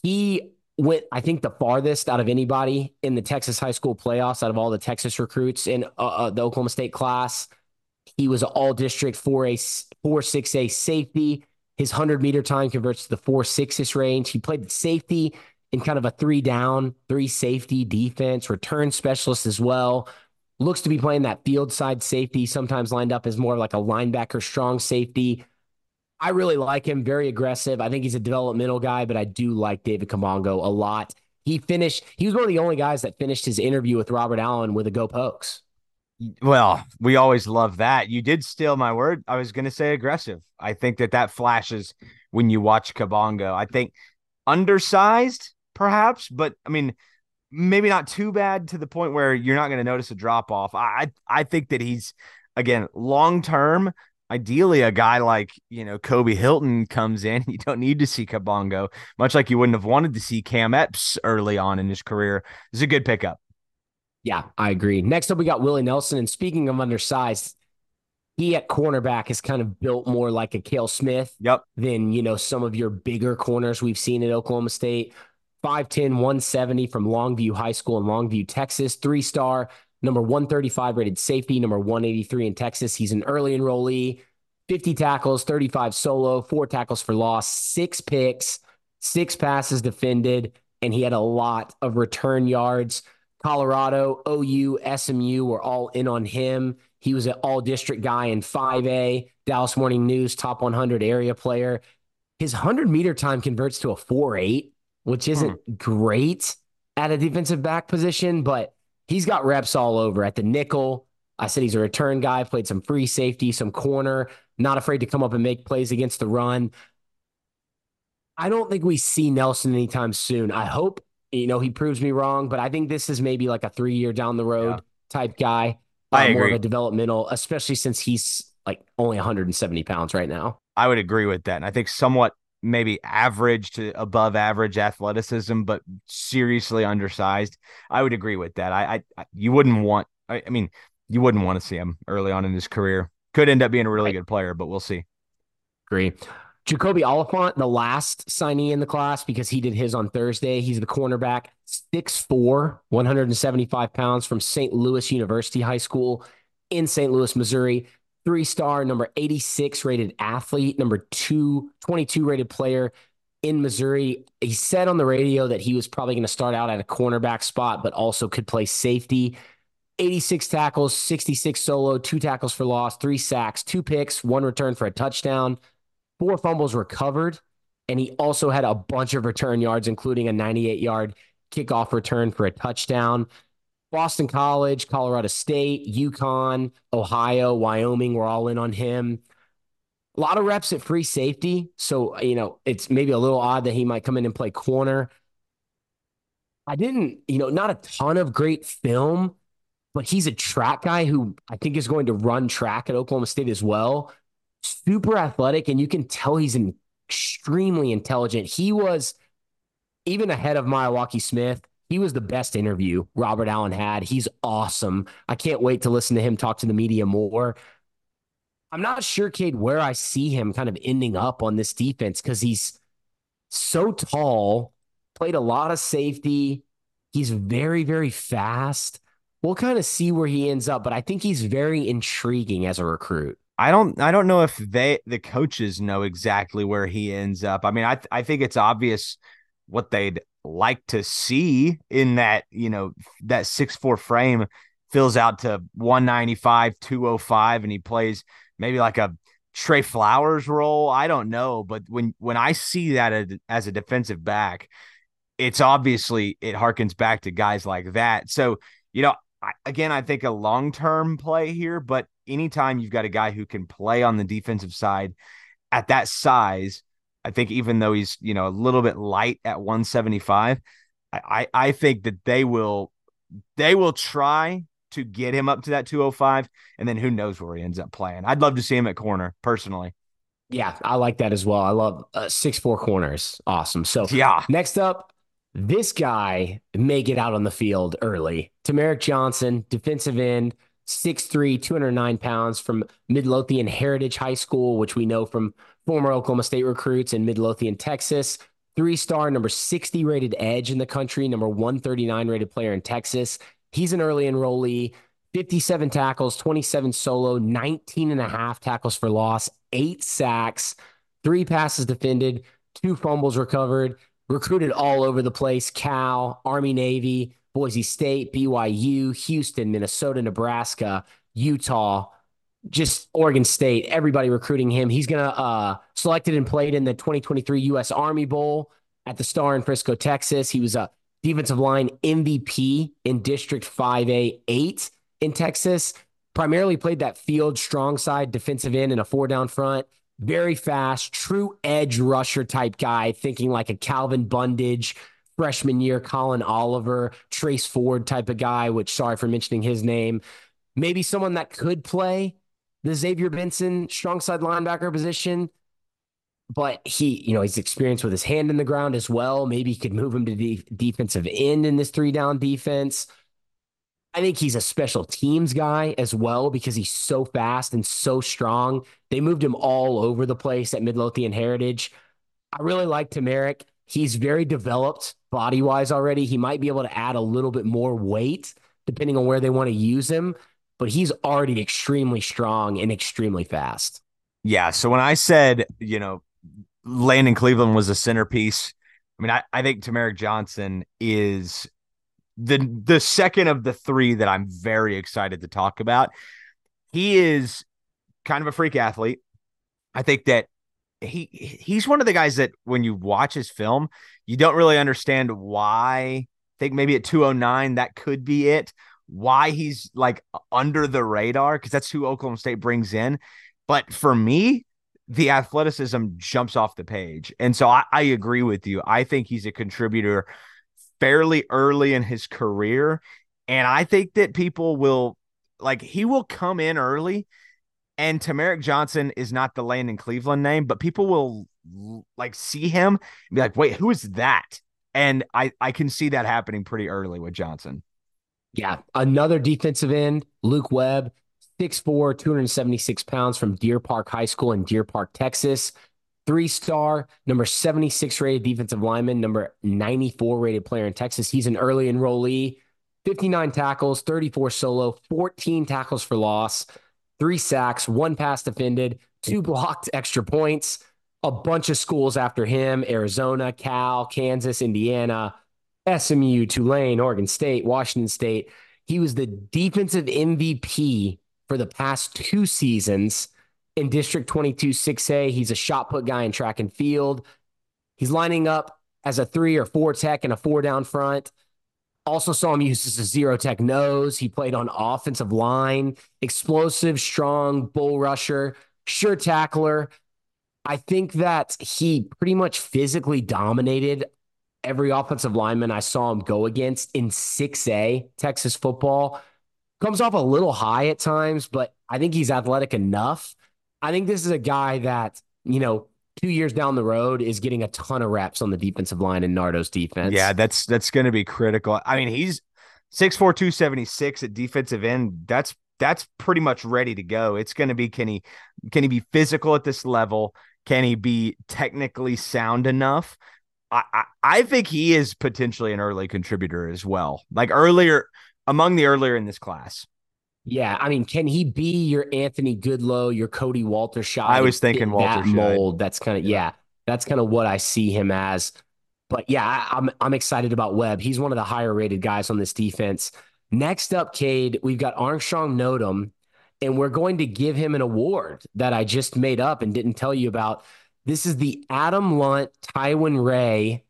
He went, I think, the farthest out of anybody in the Texas high school playoffs out of all the Texas recruits in uh, uh, the Oklahoma State class. He was all district 4A, 4 6A safety. His 100 meter time converts to the 4 6 range. He played the safety in kind of a three down, three safety defense, return specialist as well. Looks to be playing that field side safety, sometimes lined up as more like a linebacker, strong safety. I really like him, very aggressive. I think he's a developmental guy, but I do like David Kabongo a lot. He finished, he was one of the only guys that finished his interview with Robert Allen with a go pokes. Well, we always love that. You did steal my word. I was going to say aggressive. I think that that flashes when you watch Kabongo. I think undersized, perhaps, but I mean, maybe not too bad to the point where you're not going to notice a drop off. I I think that he's again long term. Ideally, a guy like you know Kobe Hylton comes in. You don't need to see Kabongo, much like you wouldn't have wanted to see Cam Epps early on in his career. It's a good pickup. Yeah, I agree. Next up, we got Willie Nelson. And speaking of undersized, he at cornerback is kind of built more like a Kale Smith yep. than, you know, some of your bigger corners we've seen at Oklahoma State. 5'10, 170 from Longview High School in Longview, Texas. Three star, number 135 rated safety, number 183 in Texas. He's an early enrollee, 50 tackles, 35 solo, four tackles for loss, six picks, six passes defended, and he had a lot of return yards. Colorado, OU, SMU were all in on him. He was an all district guy in 5A, Dallas Morning News, top 100 area player. His 100 meter time converts to a 4 8, which isn't hmm. great at a defensive back position, but he's got reps all over at the nickel. I said he's a return guy, played some free safety, some corner, not afraid to come up and make plays against the run. I don't think we see Nelson anytime soon. I hope you know, he proves me wrong, but I think this is maybe like a three year down the road yeah. type guy. Uh, I agree. More of a developmental, especially since he's like only 170 pounds right now. I would agree with that. And I think somewhat maybe average to above average athleticism, but seriously undersized. I would agree with that. I, I, you wouldn't want, I, I mean, you wouldn't want to see him early on in his career. Could end up being a really good player, but we'll see. Agree. Jacoby Oliphant, the last signee in the class, because he did his on Thursday. He's the cornerback, 6'4, 175 pounds from St. Louis University High School in St. Louis, Missouri. Three star, number 86 rated athlete, number two, 22 rated player in Missouri. He said on the radio that he was probably going to start out at a cornerback spot, but also could play safety. 86 tackles, 66 solo, two tackles for loss, three sacks, two picks, one return for a touchdown four fumbles recovered, and he also had a bunch of return yards, including a 98 yard kickoff return for a touchdown. Boston College, Colorado State, UConn, Ohio, Wyoming, we're all in on him. A lot of reps at free safety. So, you know, it's maybe a little odd that he might come in and play corner. I didn't, you know, not a ton of great film, but he's a track guy who I think is going to run track at Oklahoma State as well super athletic, and you can tell he's extremely intelligent. He was even ahead of Maealiuaki Smith. He was the best interview Robert Allen had. He's awesome. I can't wait to listen to him talk to the media more. I'm not sure, Cade, where I see him kind of ending up on this defense because he's so tall, played a lot of safety. He's very, very fast. We'll kind of see where he ends up, but I think he's very intriguing as a recruit. I don't I don't know if they the coaches know exactly where he ends up. I mean, I I think it's obvious what they'd like to see in that, you know, that six four frame fills out to 195, 205, and he plays maybe like a Tre Flowers role. I don't know, but when when I see that as a defensive back, it's obviously it harkens back to guys like that. So, you know, I, again, I think a long term play here, but anytime you've got a guy who can play on the defensive side at that size, I think even though he's, you know, a little bit light at 175, I, I, I think that they will they will try to get him up to that 205 and then who knows where he ends up playing. I'd love to see him at corner personally. Yeah, I like that as well. I love uh, six four corners. Awesome. So yeah, next up, this guy may get out on the field early. Tamarick Johnson, defensive end, 6'3, 209 pounds from Midlothian Heritage High School, which we know from former Oklahoma State recruits in Midlothian, Texas. Three star, number 60 rated edge in the country, number 139 rated player in Texas. He's an early enrollee. 57 tackles, 27 solo, 19 and a half tackles for loss, eight sacks, three passes defended, two fumbles recovered, recruited all over the place Cal, Army, Navy, Boise State, BYU, Houston, Minnesota, Nebraska, Utah, just Oregon State, everybody recruiting him. He's going to uh, selected and played in the 2023 U.S. Army Bowl at the Star in Frisco, Texas. He was a defensive line MVP in District 5A 8 in Texas. Primarily played that field strong side defensive end in a four down front. Very fast, true edge rusher type guy, thinking like a Calvin Bundage, freshman year, Collin Oliver, Trace Ford type of guy, which sorry for mentioning his name. Maybe someone that could play the Xavier Benson strong side linebacker position. But he, you know, he's experienced with his hand in the ground as well. Maybe he could move him to the defensive end in this three down defense. I think he's a special teams guy as well because he's so fast and so strong. They moved him all over the place at Midlothian Heritage. I really like Tamarick. He's very developed body wise already. He might be able to add a little bit more weight depending on where they want to use him, but he's already extremely strong and extremely fast. Yeah. So when I said, you know, Landon Cleveland was a centerpiece, I mean, I, I think Tamarick Johnson is the the second of the three that I'm very excited to talk about. He is kind of a freak athlete. I think that he he's one of the guys that when you watch his film, you don't really understand why. I think maybe at 209 that could be it. Why he's like under the radar because that's who Oklahoma State brings in. But for me, the athleticism jumps off the page. And so I, I agree with you. I think he's a contributor fairly early in his career. And I think that people will like he will come in early. And Tamarick Johnson is not the Landon Cleveland name, but people will like see him and be like, wait, who is that? And I, I can see that happening pretty early with Johnson. Yeah. Another defensive end, Luke Webb, 6'4, 276 pounds from Deer Park High School in Deer Park, Texas three star, number 76 rated defensive lineman, number 94 rated player in Texas. He's an early enrollee, 59 tackles, 34 solo, 14 tackles for loss, three sacks, one pass defended, two blocked extra points. A bunch of schools after him Arizona, Cal, Kansas, Indiana, SMU, Tulane, Oregon State, Washington State. He was the defensive MVP for the past two seasons in District 22 6A. He's a shot put guy in track and field. He's lining up as a three or four tech and a four down front. Also saw him use as a zero tech nose. He played on offensive line, explosive, strong bull rusher, sure tackler. I think that he pretty much physically dominated every offensive lineman I saw him go against in 6A Texas football. Comes off a little high at times, but I think he's athletic enough I think this is a guy that, you know, two years down the road is getting a ton of reps on the defensive line in Nardo's defense. Yeah, that's that's going to be critical. I mean, he's 6'4", 276 at defensive end. That's that's pretty much ready to go. It's going to be can he can he be physical at this level? Can he be technically sound enough? I, I, I think he is potentially an early contributor as well. Like earlier among the earlier in this class. Yeah, I mean, can he be your Anthony Goodlow, your Cody Walter shot? I was thinking Walter that mold. That's kind of yeah. yeah. That's kind of what I see him as. But yeah, I, I'm I'm excited about Webb. He's one of the higher rated guys on this defense. Next up, Cade, we've got Armstrong Nodum, and we're going to give him an award that I just made up and didn't tell you about. This is the Adam Lunt Tywin Ray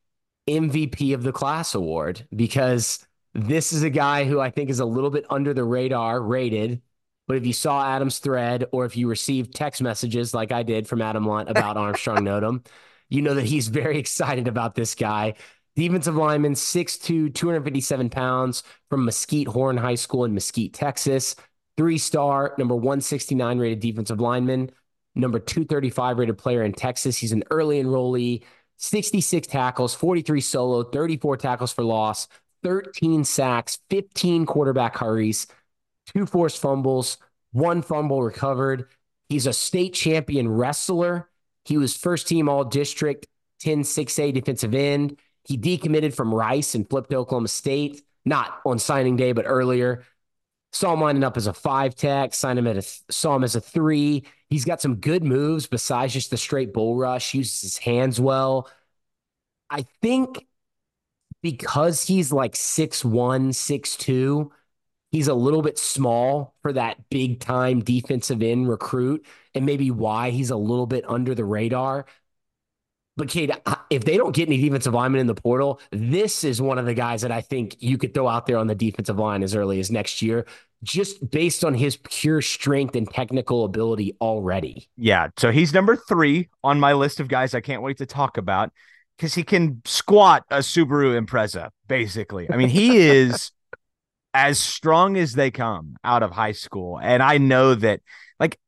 MVP of the class award because this is a guy who I think is a little bit under the radar rated. But if you saw Adam's thread or if you received text messages like I did from Adam Lunt about Armstrong Nodum, you know that he's very excited about this guy. Defensive lineman, 6'2, 257 pounds from Mesquite Horn High School in Mesquite, Texas. Three star, number 169 rated defensive lineman, number 235 rated player in Texas. He's an early enrollee, 66 tackles, 43 solo, 34 tackles for loss, 13 sacks, 15 quarterback hurries, two forced fumbles, one fumble recovered. He's a state champion wrestler. He was first team all district 10 6A defensive end. He decommitted from Rice and flipped to Oklahoma State, not on signing day, but earlier. Saw him lining up as a five tech, signed him at a saw him as a three. He's got some good moves besides just the straight bull rush, uses his hands well. I think because he's like six one, six two, he's a little bit small for that big time defensive end recruit, and maybe why he's a little bit under the radar. But Cade, if they don't get any defensive linemen in the portal, this is one of the guys that I think you could throw out there on the defensive line as early as next year, just based on his pure strength and technical ability already. Yeah. So he's number three on my list of guys I can't wait to talk about because he can squat a Subaru Impreza, basically. I mean, he is as strong as they come out of high school. And I know that like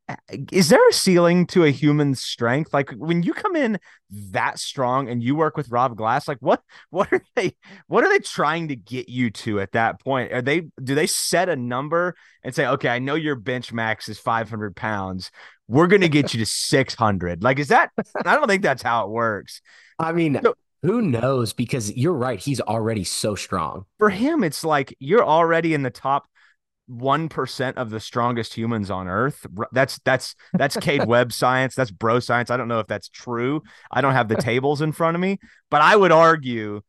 is there a ceiling to a human's strength like when you come in that strong and you work with rob glass like what what are they what are they trying to get you to at that point are they do they set a number and say okay i know your bench max is 500 pounds we're going to get you to 600 like is that i don't think that's how it works i mean so, who knows because you're right he's already so strong for him it's like you're already in the top one percent of the strongest humans on Earth. That's that's that's Cade Webb science. That's bro science. I don't know if that's true. I don't have the tables in front of me, but I would argue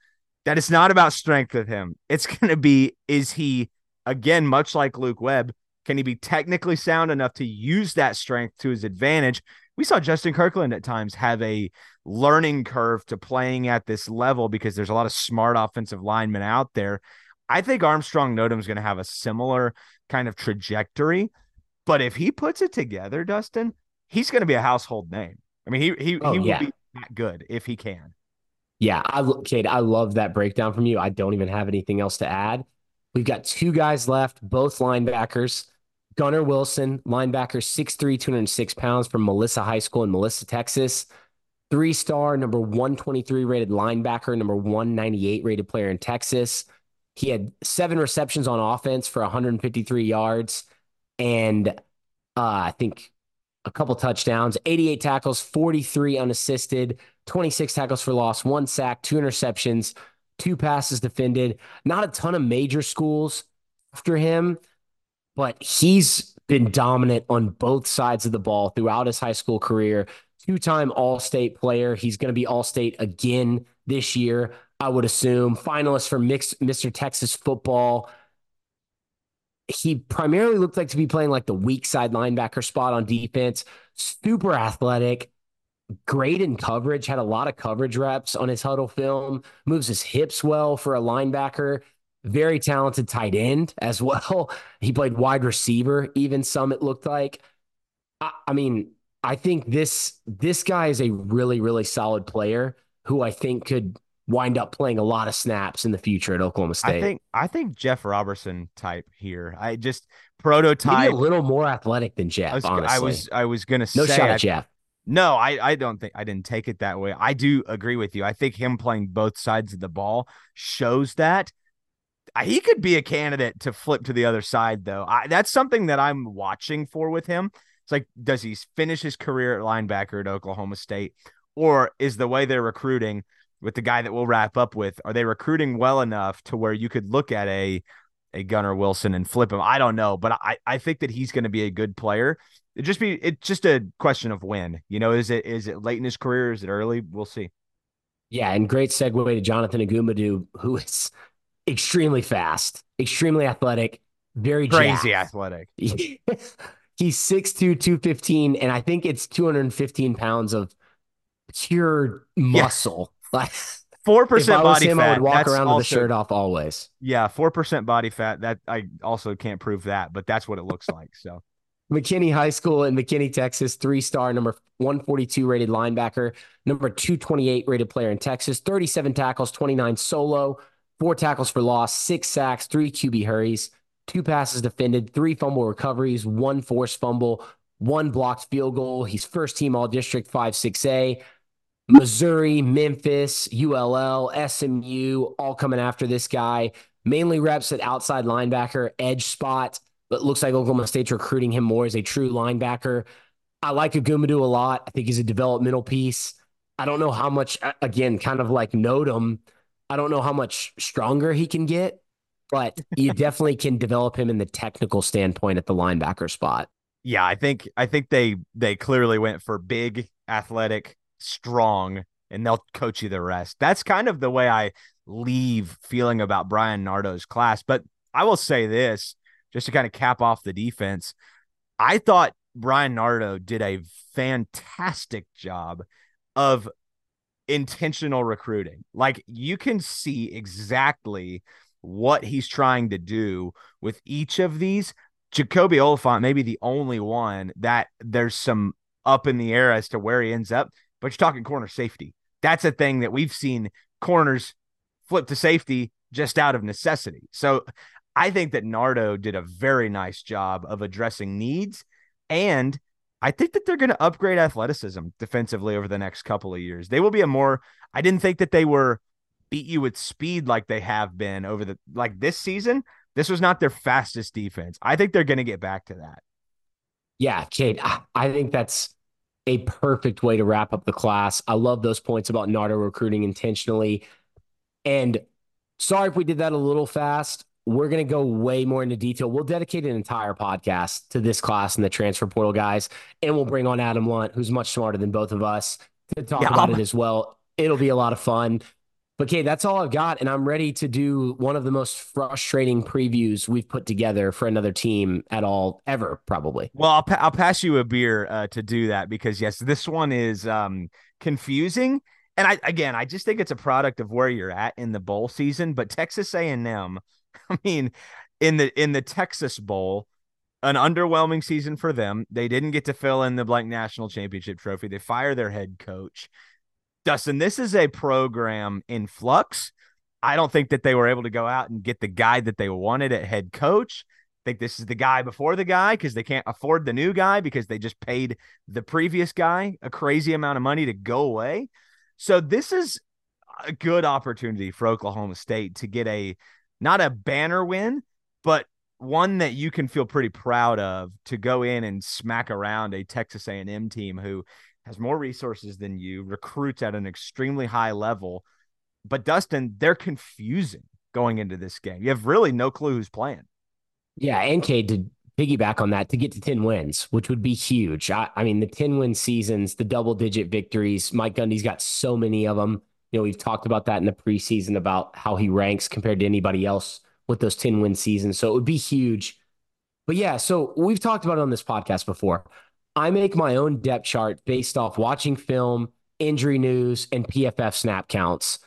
that it's not about strength with him. It's going to be is he again much like Luke Webb? Can he be technically sound enough to use that strength to his advantage? We saw Justin Kirkland at times have a learning curve to playing at this level because there's a lot of smart offensive linemen out there I think Armstrong Nodum's going to have a similar kind of trajectory. But if he puts it together, Dustin, he's going to be a household name. I mean, he he, oh, he yeah. will be that good if he can. Yeah, I Cade, I love that breakdown from you. I don't even have anything else to add. We've got two guys left, both linebackers. Gunnar Wilson, linebacker, 6'3, 206 pounds from Melissa High School in Melissa, Texas. Three star, number 123 rated linebacker, number 198 rated player in Texas. He had seven receptions on offense for 153 yards and uh, I think a couple touchdowns, 88 tackles, 43 unassisted, 26 tackles for loss, one sack, two interceptions, two passes defended. Not a ton of major schools after him, but he's been dominant on both sides of the ball throughout his high school career. Two time All State player. He's going to be All State again this year. I would assume, finalist for mixed Mr. Texas football. He primarily looked like to be playing like the weak side linebacker spot on defense. Super athletic, great in coverage, had a lot of coverage reps on his Hudl film, moves his hips well for a linebacker. Very talented tight end as well. He played wide receiver, even some it looked like. I, I mean, I think this this guy is a really, really solid player who I think could wind up playing a lot of snaps in the future at Oklahoma State. I think I think Jeff Robertson type here. I just prototype Maybe a little more athletic than Jeff. I was, honestly, I was I was gonna no say shot I, Jeff. No, I I don't think I didn't take it that way. I do agree with you. I think him playing both sides of the ball shows that he could be a candidate to flip to the other side though. I, that's something that I'm watching for with him. It's like does he finish his career at linebacker at Oklahoma State or is the way they're recruiting with the guy that we'll wrap up with, are they recruiting well enough to where you could look at a a Gunnar Wilson and flip him? I don't know, but I I think that he's going to be a good player. It just be it's just a question of when. You know, is it is it late in his career? Is it early? We'll see. Yeah, and great segue to Jonathan Agumadu, who is extremely fast, extremely athletic, very crazy jacked. athletic. He's 6'2, 215, and I think it's 215 pounds of pure muscle. Like four percent body him, fat. I would walk that's around also, with the shirt off always. Yeah, four percent body fat. That I also can't prove that, but that's what it looks like. So McKinney High School in McKinney, Texas, three star, number 142 rated linebacker, number 228 rated player in Texas, 37 tackles, 29 solo, four tackles for loss, six sacks, three QB hurries, two passes defended, three fumble recoveries, one forced fumble, one blocked field goal. He's first team all district 5 6A. Missouri, Memphis, ULL, SMU, all coming after this guy. Mainly reps at outside linebacker, edge spot. But looks like Oklahoma State's recruiting him more as a true linebacker. I like Agumadu a lot. I think he's a developmental piece. I don't know how much, again, kind of like Nodum. I don't know how much stronger he can get, but you definitely can develop him in the technical standpoint at the linebacker spot. Yeah, I think I think they they clearly went for big, athletic, strong, and they'll coach you the rest. That's kind of the way I leave feeling about Bryan Nardo's class. But I will say this, just to kind of cap off the defense, I thought Brian Nardo did a fantastic job of intentional recruiting. Like you can see exactly what he's trying to do with each of these. Jacoby Oliphant may be the only one that there's some up in the air as to where he ends up but you're talking corner safety. That's a thing that we've seen corners flip to safety just out of necessity. So I think that Nardo did a very nice job of addressing needs. And I think that they're going to upgrade athleticism defensively over the next couple of years. They will be a more, I didn't think that they were beat you with speed like they have been over the, like this season. This was not their fastest defense. I think they're going to get back to that. Yeah, Cade, I think that's a perfect way to wrap up the class. I love those points about Nardo recruiting intentionally. And sorry if we did that a little fast. We're going to go way more into detail. We'll dedicate an entire podcast to this class and the transfer portal guys. And we'll bring on Adam Lunt, who's much smarter than both of us, to talk yeah, about it as well. It'll be a lot of fun. But okay, that's all I've got, and I'm ready to do one of the most frustrating previews we've put together for another team at all ever, probably. Well, I'll, pa- I'll pass you a beer uh, to do that because yes, this one is um, confusing, and I again, I just think it's a product of where you're at in the bowl season. But Texas A&M, I mean, in the in the Texas Bowl, an underwhelming season for them. They didn't get to fill in the blank national championship trophy. They fire their head coach. Dustin, this is a program in flux. I don't think that they were able to go out and get the guy that they wanted at head coach. I think this is the guy before the guy because they can't afford the new guy because they just paid the previous guy a crazy amount of money to go away. So this is a good opportunity for Oklahoma State to get a not a banner win, but one that you can feel pretty proud of to go in and smack around a Texas A&M team who has more resources than you, recruits at an extremely high level. But Dustin, they're confusing going into this game. You have really no clue who's playing. Yeah, and Cade to piggyback on that to get to 10 wins, which would be huge. I, I mean, the 10 win seasons, the double digit victories, Mike Gundy's got so many of them. You know, we've talked about that in the preseason about how he ranks compared to anybody else with those 10 win seasons. So it would be huge. But yeah, so we've talked about it on this podcast before. I make my own depth chart based off watching film, injury news, and PFF snap counts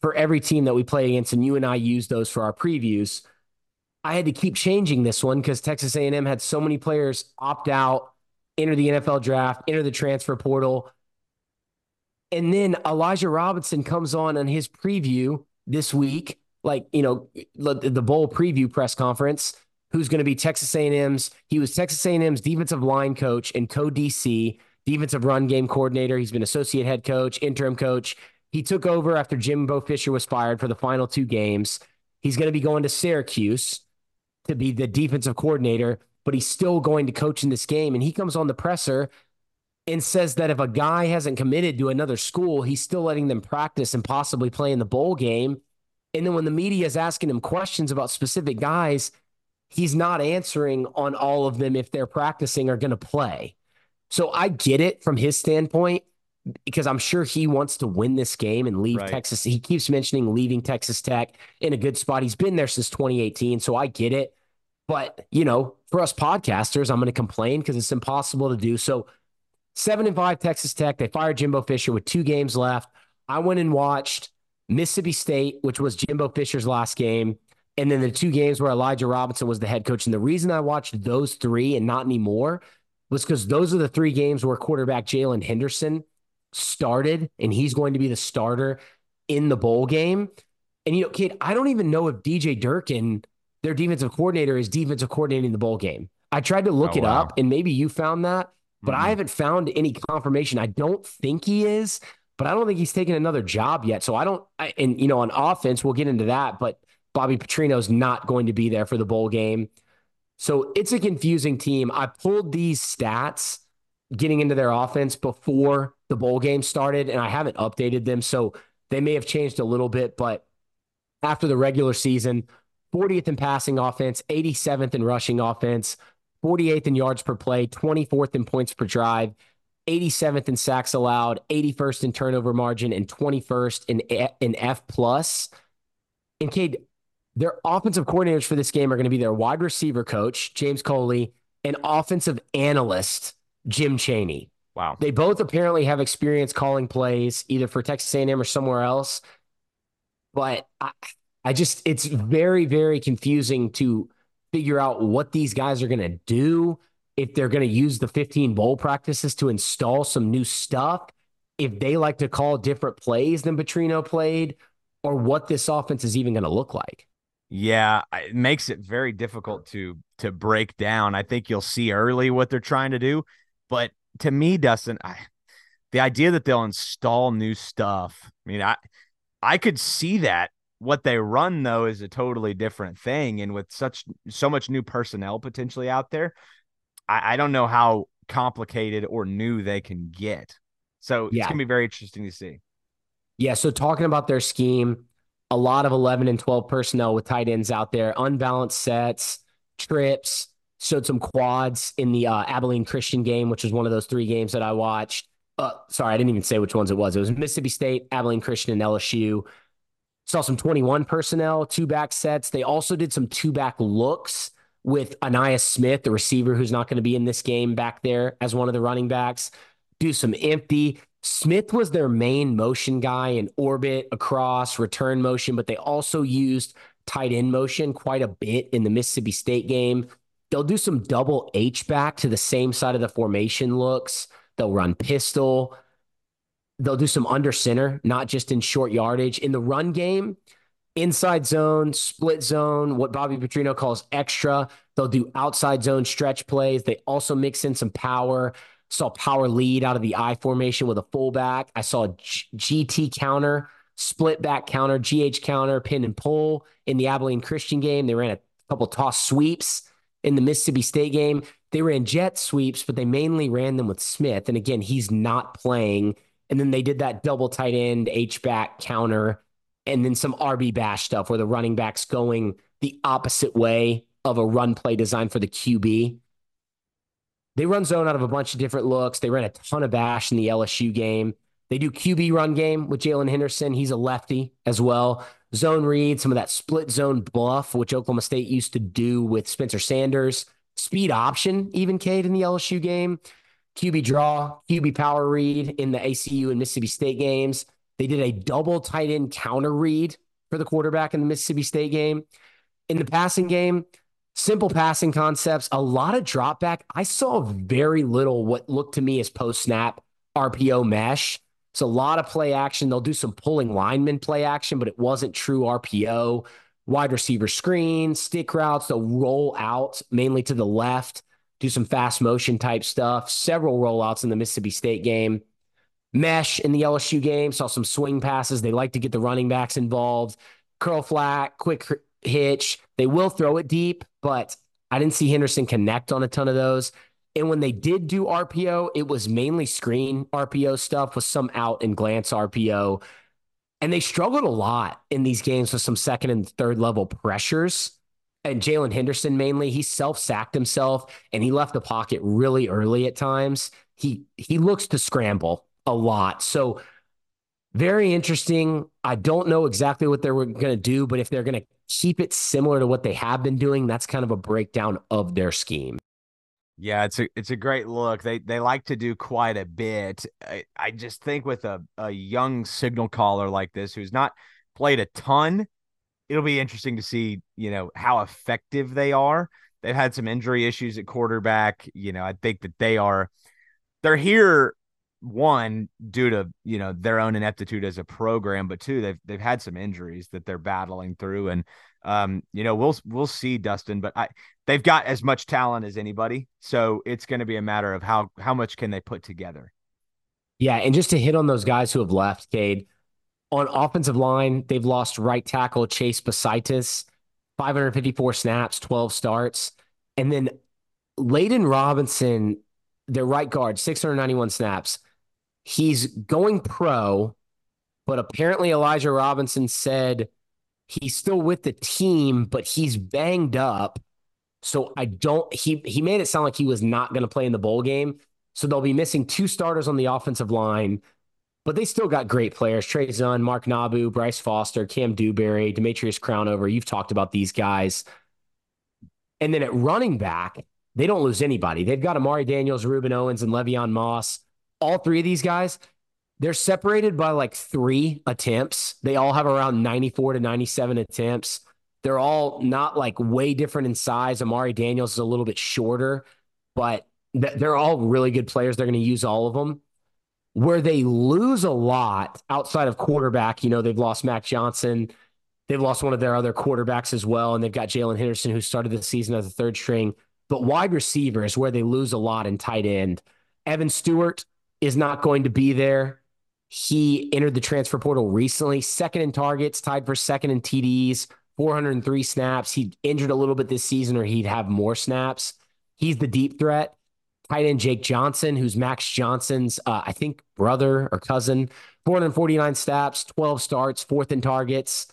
for every team that we play against. And you and I use those for our previews. I had to keep changing this one because Texas A&M had so many players opt out, enter the NFL draft, enter the transfer portal. And then Elijah Robinson comes on on his preview this week, like, you know, the bowl preview press conference who's going to be Texas A&M's. He was Texas A&M's defensive line coach and co-DC, defensive run game coordinator. He's been associate head coach, interim coach. He took over after Jimbo Fisher was fired for the final two games. He's going to be going to Syracuse to be the defensive coordinator, but he's still going to coach in this game. And he comes on the presser and says that if a guy hasn't committed to another school, he's still letting them practice and possibly play in the bowl game. And then when the media is asking him questions about specific guys, he's not answering on all of them if they're practicing or going to play. So I get it from his standpoint because I'm sure he wants to win this game and leave right. Texas. He keeps mentioning leaving Texas Tech in a good spot. He's been there since 2018, so I get it. But, you know, for us podcasters, I'm going to complain because it's impossible to do. So, seven and five Texas Tech. They fired Jimbo Fisher with two games left. I went and watched Mississippi State, which was Jimbo Fisher's last game and then the two games where Elijah Robinson was the head coach. And the reason I watched those three and not anymore was because those are the three games where quarterback Jaylen Henderson started, and he's going to be the starter in the bowl game. And you know, kid, I don't even know if DJ Durkin, their defensive coordinator, is defensive coordinating the bowl game. I tried to look Oh, it wow. up, and maybe you found that, but I Mhm. haven't found any confirmation. I don't think he is, but I don't think he's taken another job yet. So I don't. I, and you know, on offense, we'll get into that, but Bobby Petrino's not going to be there for the bowl game. So it's a confusing team. I pulled these stats getting into their offense before the bowl game started, and I haven't updated them. So they may have changed a little bit, but after the regular season, 40th in passing offense, 87th in rushing offense, 48th in yards per play, 24th in points per drive, 87th in sacks allowed, 81st in turnover margin, and 21st in in F plus. And Cade, their offensive coordinators for this game are going to be their wide receiver coach James Coley and offensive analyst Jim Chaney. Wow. They both apparently have experience calling plays either for Texas A&M or somewhere else. But I, I just it's very very confusing to figure out what these guys are going to do if they're going to use the 15 bowl practices to install some new stuff, if they like to call different plays than Petrino played or what this offense is even going to look like. Yeah, it makes it very difficult to to break down. I think you'll see early what they're trying to do, but to me, Dustin, I, the idea that they'll install new stuff. I mean, I I could see that. What they run though is a totally different thing, and with such so much new personnel potentially out there, I, I don't know how complicated or new they can get. So it's gonna be very interesting to see. Yeah. So talking about their scheme, a lot of 11 and 12 personnel with tight ends out there, unbalanced sets, trips, showed some quads in the uh, Abilene Christian game, which was one of those three games that I watched. Uh, sorry, I didn't even say which ones it was. It was Mississippi State, Abilene Christian, and LSU. Saw some 21 personnel, two back sets. They also did some two back looks with Ainias Smith, the receiver who's not going to be in this game back there as one of the running backs. Do some empty. Smith was their main motion guy in orbit, across, return motion, but they also used tight end motion quite a bit in the Mississippi State game. They'll do some double H back to the same side of the formation looks. They'll run pistol. They'll do some under center, not just in short yardage. In the run game, inside zone, split zone, what Bobby Petrino calls extra. They'll do outside zone stretch plays. They also mix in some power. Saw power lead out of the I formation with a fullback. I saw a GT counter, split back counter, GH counter, pin and pull in the Abilene Christian game. They ran a couple toss sweeps in the Mississippi State game. They ran jet sweeps, but they mainly ran them with Smith. And again, he's not playing. And then they did that double tight end H back counter, and then some RB bash stuff where the running back's going the opposite way of a run play designed for the QB. They run zone out of a bunch of different looks. They ran a ton of bash in the LSU game. They do QB run game with Jaylen Henderson. He's a lefty as well. Zone read, some of that split zone bluff, which Oklahoma State used to do with Spencer Sanders. Speed option, even Cade in the LSU game. QB draw, QB power read in the ACU and Mississippi State games. They did a double tight end counter read for the quarterback in the Mississippi State game. In the passing game, simple passing concepts, a lot of drop back. I saw very little what looked to me as post snap RPO mesh. It's a lot of play action. They'll do some pulling lineman play action, but it wasn't true RPO. Wide receiver screen, stick routes. They'll roll out mainly to the left, do some fast motion type stuff. Several rollouts in the Mississippi State game. Mesh in the LSU game, saw some swing passes. They like to get the running backs involved. Curl flat, quick hitch. They will throw it deep, but I didn't see Henderson connect on a ton of those. And when they did do RPO, it was mainly screen RPO stuff with some out and glance RPO. And they struggled a lot in these games with some second and third level pressures. And Jaylen Henderson mainly, he self sacked himself and he left the pocket really early at times. He he looks to scramble a lot. So very interesting. I don't know exactly what they're going to do, but if they're going to keep it similar to what they have been doing, that's kind of a breakdown of their scheme. Yeah, it's a it's a great look. They they like to do quite a bit. I, I just think with a, a young signal caller like this who's not played a ton, it'll be interesting to see, you know, how effective they are. They've had some injury issues at quarterback. You know, I think that they are they're here one due to you know their own ineptitude as a program, but two they've they've had some injuries that they're battling through, and um, you know we'll we'll see Dustin, but I they've got as much talent as anybody, so it's going to be a matter of how how much can they put together. Yeah, and just to hit on those guys who have left, Cade, on offensive line, they've lost right tackle Chase Bisontis, 554 snaps, 12 starts. And then Layden Robinson, their right guard, 691 snaps. He's going pro, but apparently Elijah Robinson said he's still with the team, but he's banged up. So I don't he he made it sound like he was not going to play in the bowl game. So they'll be missing two starters on the offensive line but they still got great players. Trey Zuhn, Mark Nabou, Bryce Foster, Kam Dewberry, Dametrious Crownover. You've talked about these guys. And then at running back, they don't lose anybody. They've got Amari Daniels, Rueben Owens, and Le'Veon Moss. All three of these guys, they're separated by like three attempts. They all have around 94 to 97 attempts. They're all not like way different in size. Amari Daniels is a little bit shorter, but they're all really good players. They're going to use all of them where they lose a lot outside of quarterback. You know, they've lost Max Johnson. They've lost one of their other quarterbacks as well. And they've got Jaylen Henderson, who started the season as a third string. But wide receiver is where they lose a lot in tight end. Evan Stewart is not going to be there. He entered the transfer portal recently, second in targets, tied for second in TDs, 403 snaps. He injured a little bit this season, or he'd have more snaps. He's the deep threat tight end Jake Johnson, who's Max Johnson's, uh, I think, brother or cousin, 449 snaps, 12 starts, fourth in targets.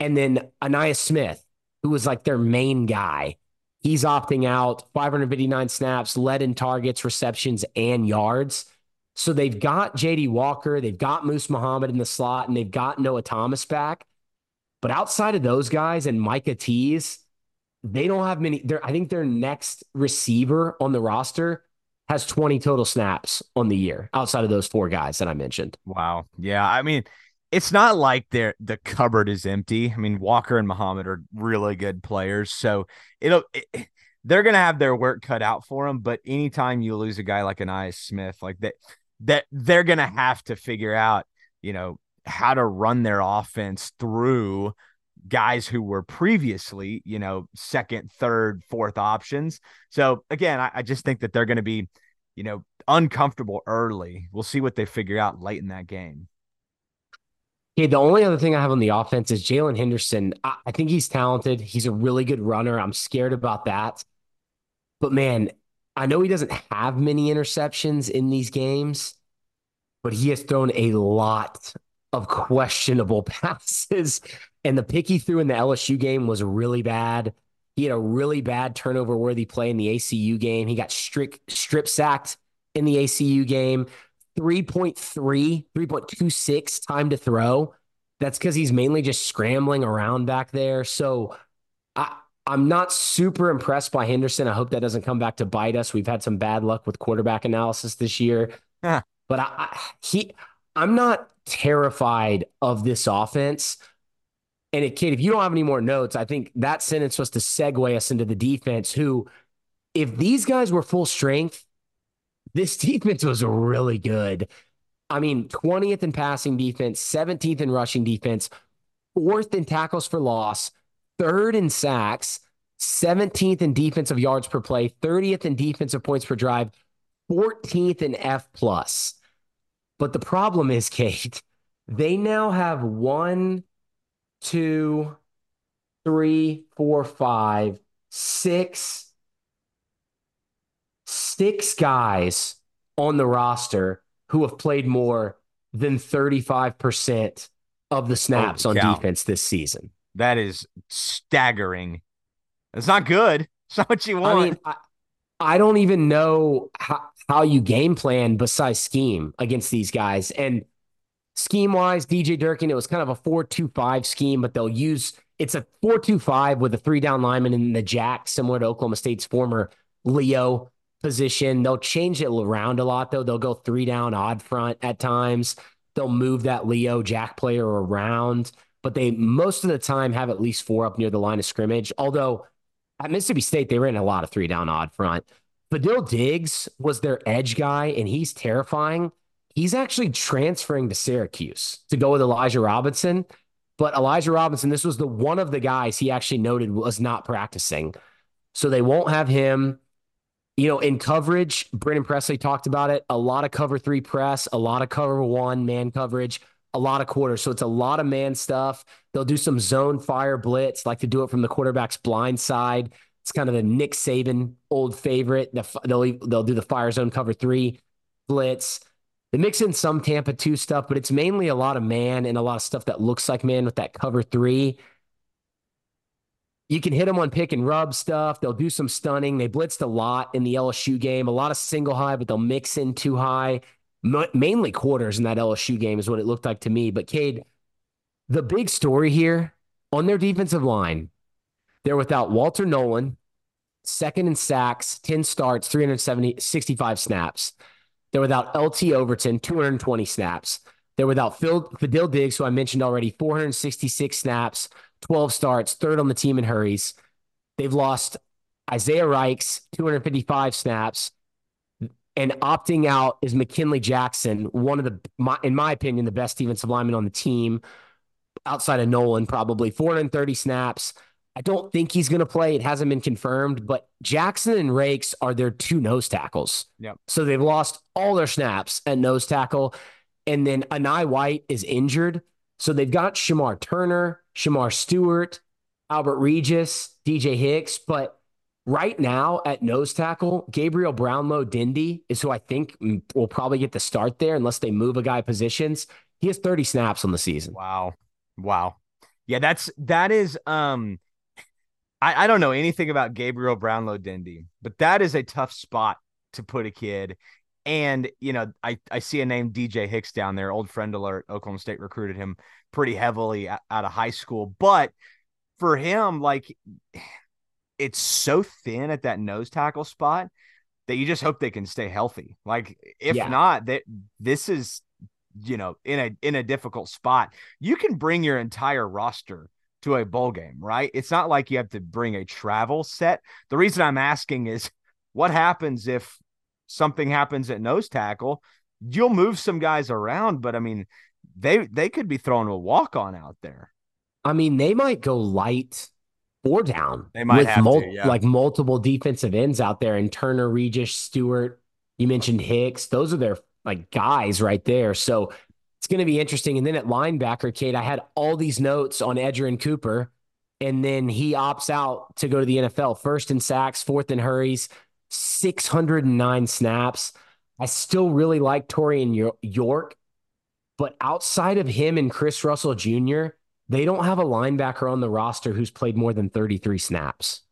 And then Ainias Smith, who was like their main guy. He's opting out, 559 snaps, led in targets, receptions, and yards. So they've got Jahdae Walker, they've got Moose Muhammad in the slot, and they've got Noah Thomas back. But outside of those guys and Micah Tease, they don't have many. I think their next receiver on the roster has 20 total snaps on the year outside of those four guys that I mentioned. Wow. Yeah. I mean, it's not like they the cupboard is empty. I mean, Walker and Muhammad are really good players. So it'll, it, they're going to have their work cut out for them. But anytime you lose a guy like an Ainias Smith, like that, that they're going to have to figure out, you know, how to run their offense through guys who were previously, you know, second, third, fourth options. So again, I, I just think that they're going to be, you know, uncomfortable early. We'll see what they figure out late in that game. Yeah, the only other thing I have on the offense is Jaylen Henderson. I, I think he's talented. He's a really good runner. I'm scared about that. But man, I know he doesn't have many interceptions in these games, but he has thrown a lot of questionable passes. And the pick he threw in the LSU game was really bad. He had a really bad turnover worthy play in the ACU game. He got strict, strip sacked in the ACU game. 3.3, 3.26 time to throw. That's because he's mainly just scrambling around back there. So I, I'm not super impressed by Henderson. I hope that doesn't come back to bite us. We've had some bad luck with quarterback analysis this year. But I, I, he I'm not terrified of this offense. And it, if you don't have any more notes, I think that sentence was to segue us into the defense. Who, if these guys were full strength, this defense was really good. I mean, 20th in passing defense, 17th in rushing defense, fourth in tackles for loss, third in sacks, 17th in defensive yards per play, 30th in defensive points per drive, 14th in F plus. But the problem is, Cade, they now have one, two, three, four, five, six, six guys on the roster who have played more than 35% of the snaps on defense this season. That is staggering. It's not good. It's not what you want. I mean, I, I don't even know how, how you game plan besides scheme against these guys. And scheme wise, DJ Durkin, it was kind of a 4 2 5 scheme, but they'll use it's a 4 2 5 with a three down lineman in the jack, similar to Oklahoma State's former Leo position. They'll change it around a lot, though. They'll go three down odd front at times. They'll move that Leo jack player around. but they most of the time have at least four up near the line of scrimmage. Although at Mississippi State, they ran a lot of three down odd front. Fadil Diggs was their edge guy, and he's terrifying. He's actually transferring to Syracuse to go with Elijah Robinson. But Elijah Robinson, this was the one of the guys he actually noted was not practicing. So they won't have him. You know, in coverage, Brennan Presley talked about it. A lot of cover three press, a lot of cover one man coverage, a lot of quarters. So it's a lot of man stuff. They'll do some zone fire blitz, like to do it from the quarterback's blind side. It's kind of the Nick Saban old favorite. They'll they'll do the fire zone cover three blitz. They mix in some Tampa 2 stuff, but it's mainly a lot of man and a lot of stuff that looks like man with that cover three. You can hit them on pick and rub stuff. They'll do some stunning. They blitzed a lot in the LSU game, a lot of single high, but they'll mix in two high, M- mainly quarters in that LSU game is what it looked like to me. But Cade, the big story here on their defensive line, they're without Walter Nolen, second in sacks, 10 starts, 370, 65 snaps. They're without LT Overton, 220 snaps. They're without Phil Fadil Diggs, who I mentioned already, 466 snaps, 12 starts, third on the team in hurries. They've lost Isaiah Raikes, 255 snaps. And opting out is McKinley Jackson, one of the, my, in my opinion, the best defensive lineman on the team outside of Nolen, probably 430 snaps. I don't think he's going to play. It hasn't been confirmed, but Jackson and Raikes are their two nose tackles. Yep. So they've lost all their snaps at nose tackle. And then Enai White is injured. So they've got Shemar Turner, Shemar Stewart, Albert Regis, DJ Hicks. But right now at nose tackle, Gabriel Brownlow Dindy is who I think will probably get the start there unless they move a guy positions. He has 30 snaps on the season. Wow. Wow. Yeah, that's that is um I, I don't know anything about Gabriel Brownlow Dindy, but that is a tough spot to put a kid. And, you know, I, I see a name DJ Hicks down there, old friend alert. Oklahoma State recruited him pretty heavily out of high school. But for him, like, it's so thin at that nose tackle spot that you just hope they can stay healthy. Like, if yeah. not, that this is, you know, in a in a difficult spot. You can bring your entire roster to a bowl game, right? It's not like you have to bring a travel set. The reason I'm asking is what happens if something happens at nose tackle? You'll move some guys around, but I mean, they they could be throwing a walk on out there. I mean, they might go light or down. They might have mul- to, yeah. like multiple defensive ends out there, and Turner, Regis, Stewart. You mentioned Hicks; those are their like guys right there. So it's going to be interesting. And then at linebacker, Cade, I had all these notes on Edgerrin Cooper, and then he opts out to go to the NFL. First in sacks, fourth in hurries, 609 snaps. I still really like Taurean York, but outside of him and Chris Russell Jr., they don't have a linebacker on the roster who's played more than 33 snaps.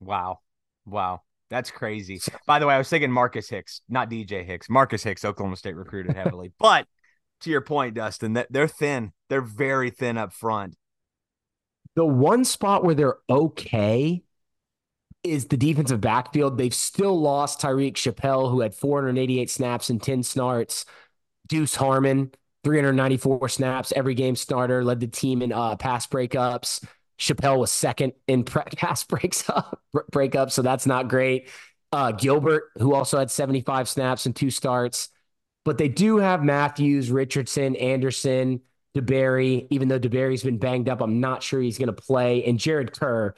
Wow. Wow. That's crazy. By the way, I was thinking Marcus Hicks, not DJ Hicks. Marcus Hicks, Oklahoma State recruited heavily. but to your point, Dustin, that they're thin. They're very thin up front. The one spot where they're okay is the defensive backfield. They've still lost Tyreek Chappell, who had 488 snaps and 10 snarts. Deuce Harmon, 394 snaps, every game starter, led the team in uh, pass breakups. Chappell was second in pre- pass breaks up, breakups, so that's not great. Uh, Gilbert, who also had 75 snaps and two starts. But they do have Matthews, Richardson, Anderson, DeBerry. Even though DeBerry's been banged up, I'm not sure he's going to play. And Jared Kerr.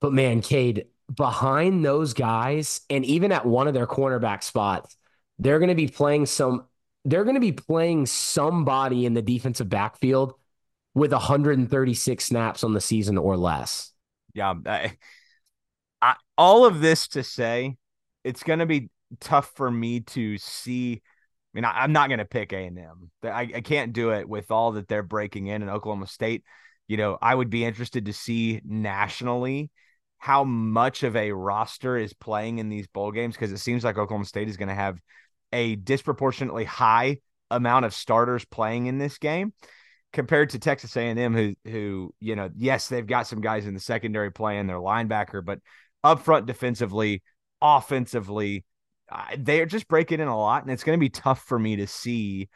But man, Cade, behind those guys, and even at one of their cornerback spots, they're going to be playing some. They're going to be playing somebody in the defensive backfield with 136 snaps on the season or less. Yeah, I, I, all of this to say, it's going to be tough for me to see mean, I, am not going to pick A and M. I, I can't do it with all that they're breaking in in Oklahoma State. You know, I would be interested to see nationally how much of a roster is playing in these bowl games because it seems like Oklahoma State is going to have a disproportionately high amount of starters playing in this game compared to Texas A&M who who you know yes they've got some guys in the secondary playing their linebacker but up front defensively offensively they're just breaking in a lot, and it's going to be tough for me to see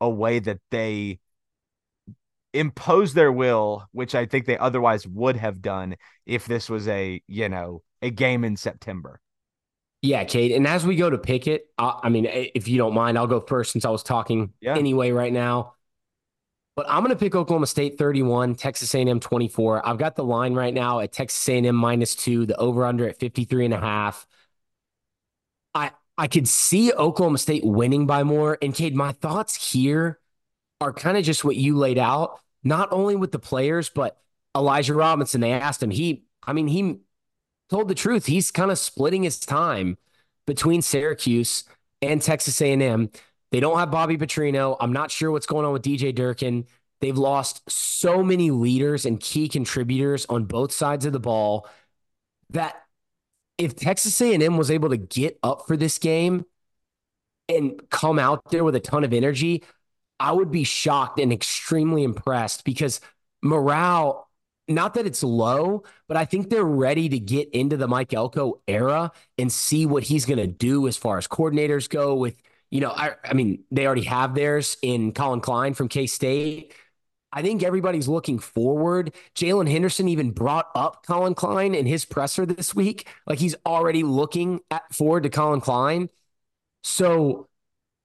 a way that they impose their will, which I think they otherwise would have done if this was a, you know, a game in September. Yeah, Cade. And as we go to pick it, I, I mean, if you don't mind, I'll go first since I was talking yeah. anyway right now. But I'm going to pick Oklahoma State 31, Texas A&M 24. I've got the line right now at Texas A&M minus two, the over under at 53 and a half. I could see Oklahoma State winning by more. And Cade, my thoughts here are kind of just what you laid out, not only with the players, but Elijah Robinson. They asked him, he, I mean, he told the truth. He's kind of splitting his time between Syracuse and Texas A&M. They don't have Bobby Petrino. I'm not sure what's going on with DJ Durkin. They've lost so many leaders and key contributors on both sides of the ball that if Texas A&M was able to get up for this game and come out there with a ton of energy, I would be shocked and extremely impressed because morale, not that it's low, but I think they're ready to get into the Mike Elko era and see what he's going to do as far as coordinators go with, you know, I, I mean, they already have theirs in Collin Klein from K State. I think everybody's looking forward. Jaylen Henderson even brought up Collin Klein in his presser this week. Like he's already looking at forward to Collin Klein. So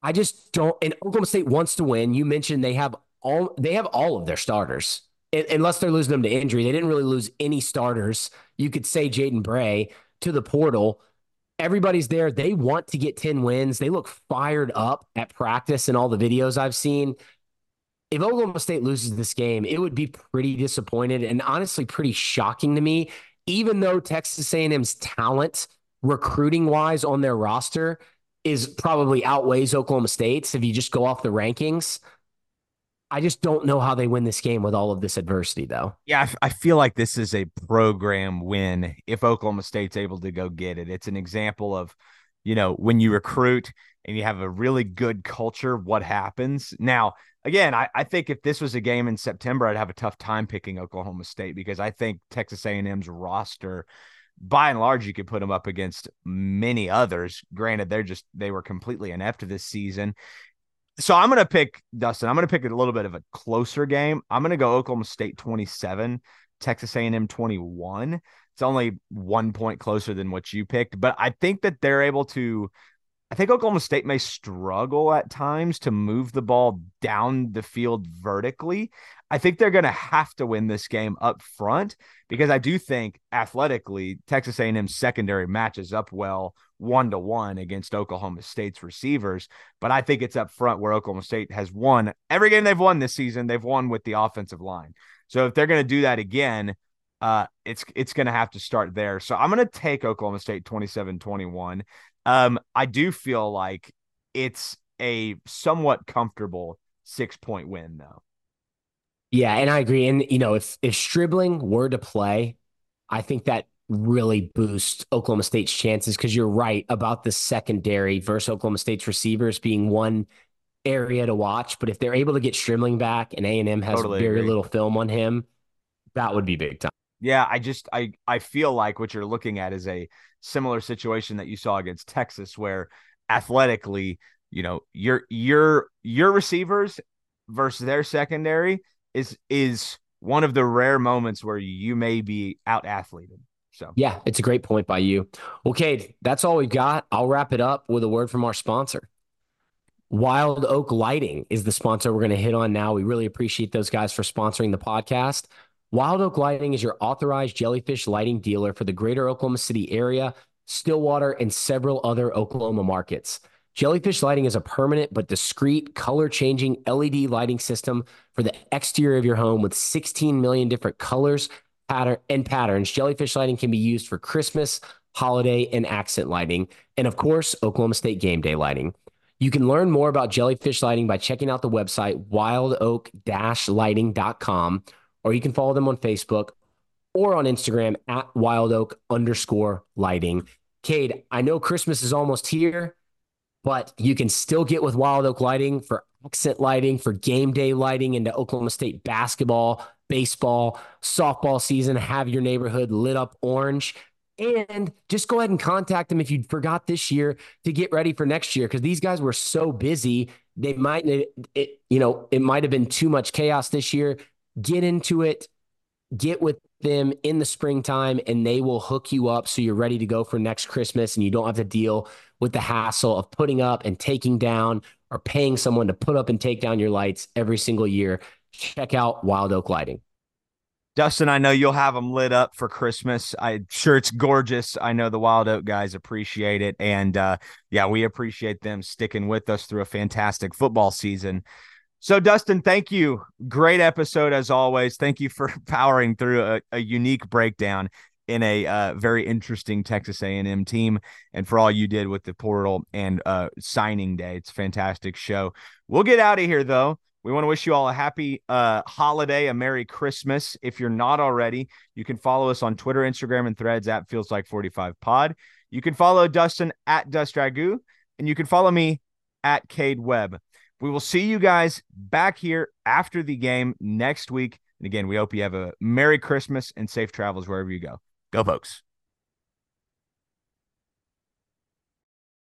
I just don't. And Oklahoma State wants to win. You mentioned they have all they have all of their starters, unless they're losing them to injury. They didn't really lose any starters. You could say Jaden Bray to the portal. Everybody's there. They want to get 10 wins. They look fired up at practice and all the videos I've seen. If Oklahoma State loses this game, it would be pretty disappointed and honestly pretty shocking to me, even though Texas A&M's talent recruiting wise on their roster is probably outweighs Oklahoma State's if you just go off the rankings. I just don't know how they win this game with all of this adversity, though. Yeah, I feel like this is a program win if Oklahoma State's able to go get it. It's an example of, you know, when you recruit and you have a really good culture, what happens. Now, again, I, I think if this was a game in September, I'd have a tough time picking Oklahoma State because I think Texas A&M's roster – by and large, you could put them up against many others. Granted, they're just they were completely inept this season. So I'm gonna pick Dustin. I'm gonna pick a little bit of a closer game. I'm gonna go Oklahoma State 27, Texas A&M 21. It's only one point closer than what you picked, but I think that they're able to I think Oklahoma State may struggle at times to move the ball down the field vertically. I think they're going to have to win this game up front because I do think athletically Texas A&M secondary matches up well one to one against Oklahoma State's receivers, but I think it's up front where Oklahoma State has won every game they've won this season. They've won with the offensive line. So if they're going to do that again, uh, it's it's going to have to start there. So I'm going to take Oklahoma State 27-21. Um, I do feel like it's a somewhat comfortable six point win, though. Yeah, and I agree. And you know, if if Stribling were to play, I think that really boosts Oklahoma State's chances because you're right about the secondary versus Oklahoma State's receivers being one area to watch. But if they're able to get Stribling back and A and M has totally very agree. little film on him, that would be big time. Yeah, I just I I feel like what you're looking at is a similar situation that you saw against Texas, where athletically, you know, your your your receivers versus their secondary is is one of the rare moments where you may be out athleted. So yeah, it's a great point by you. Okay, that's all we've got. I'll wrap it up with a word from our sponsor. Wild Oak Lighting is the sponsor we're going to hit on now. We really appreciate those guys for sponsoring the podcast. Wild Oak Lighting is your authorized jellyfish lighting dealer for the greater Oklahoma City area, Stillwater, and several other Oklahoma markets. Jellyfish lighting is a permanent but discreet color changing LED lighting system for the exterior of your home with 16 million different colors pattern, and patterns. Jellyfish lighting can be used for Christmas, holiday, and accent lighting. And of course, Oklahoma State game day lighting. You can learn more about jellyfish lighting by checking out the website wildoak-lighting.com or you can follow them on Facebook or on Instagram at wild oak underscore lighting. Cade, I know Christmas is almost here, but you can still get with Wild Oak Lighting for accent lighting, for game day lighting into Oklahoma State basketball, baseball, softball season. Have your neighborhood lit up orange. And just go ahead and contact them if you forgot this year to get ready for next year because these guys were so busy. They might, it, you know, it might have been too much chaos this year get into it, get with them in the springtime, and they will hook you up so you're ready to go for next Christmas and you don't have to deal with the hassle of putting up and taking down or paying someone to put up and take down your lights every single year. Check out Wild Oak Lighting. Dustin, I know you'll have them lit up for Christmas. I'm sure it's gorgeous. I know the Wild Oak guys appreciate it. And uh, yeah, we appreciate them sticking with us through a fantastic football season. So, Dustin, thank you. Great episode as always. Thank you for powering through a, a unique breakdown in a uh, very interesting Texas A&M team, and for all you did with the portal and uh, signing day. It's a fantastic show. We'll get out of here though. We want to wish you all a happy uh, holiday, a Merry Christmas. If you're not already, you can follow us on Twitter, Instagram, and threads at Feels Like 45 Pod. You can follow Dustin at Dust Ragu, and you can follow me at Cade Webb. We will see you guys back here after the game next week. And again, we hope you have a Merry Christmas and safe travels wherever you go. Go, folks.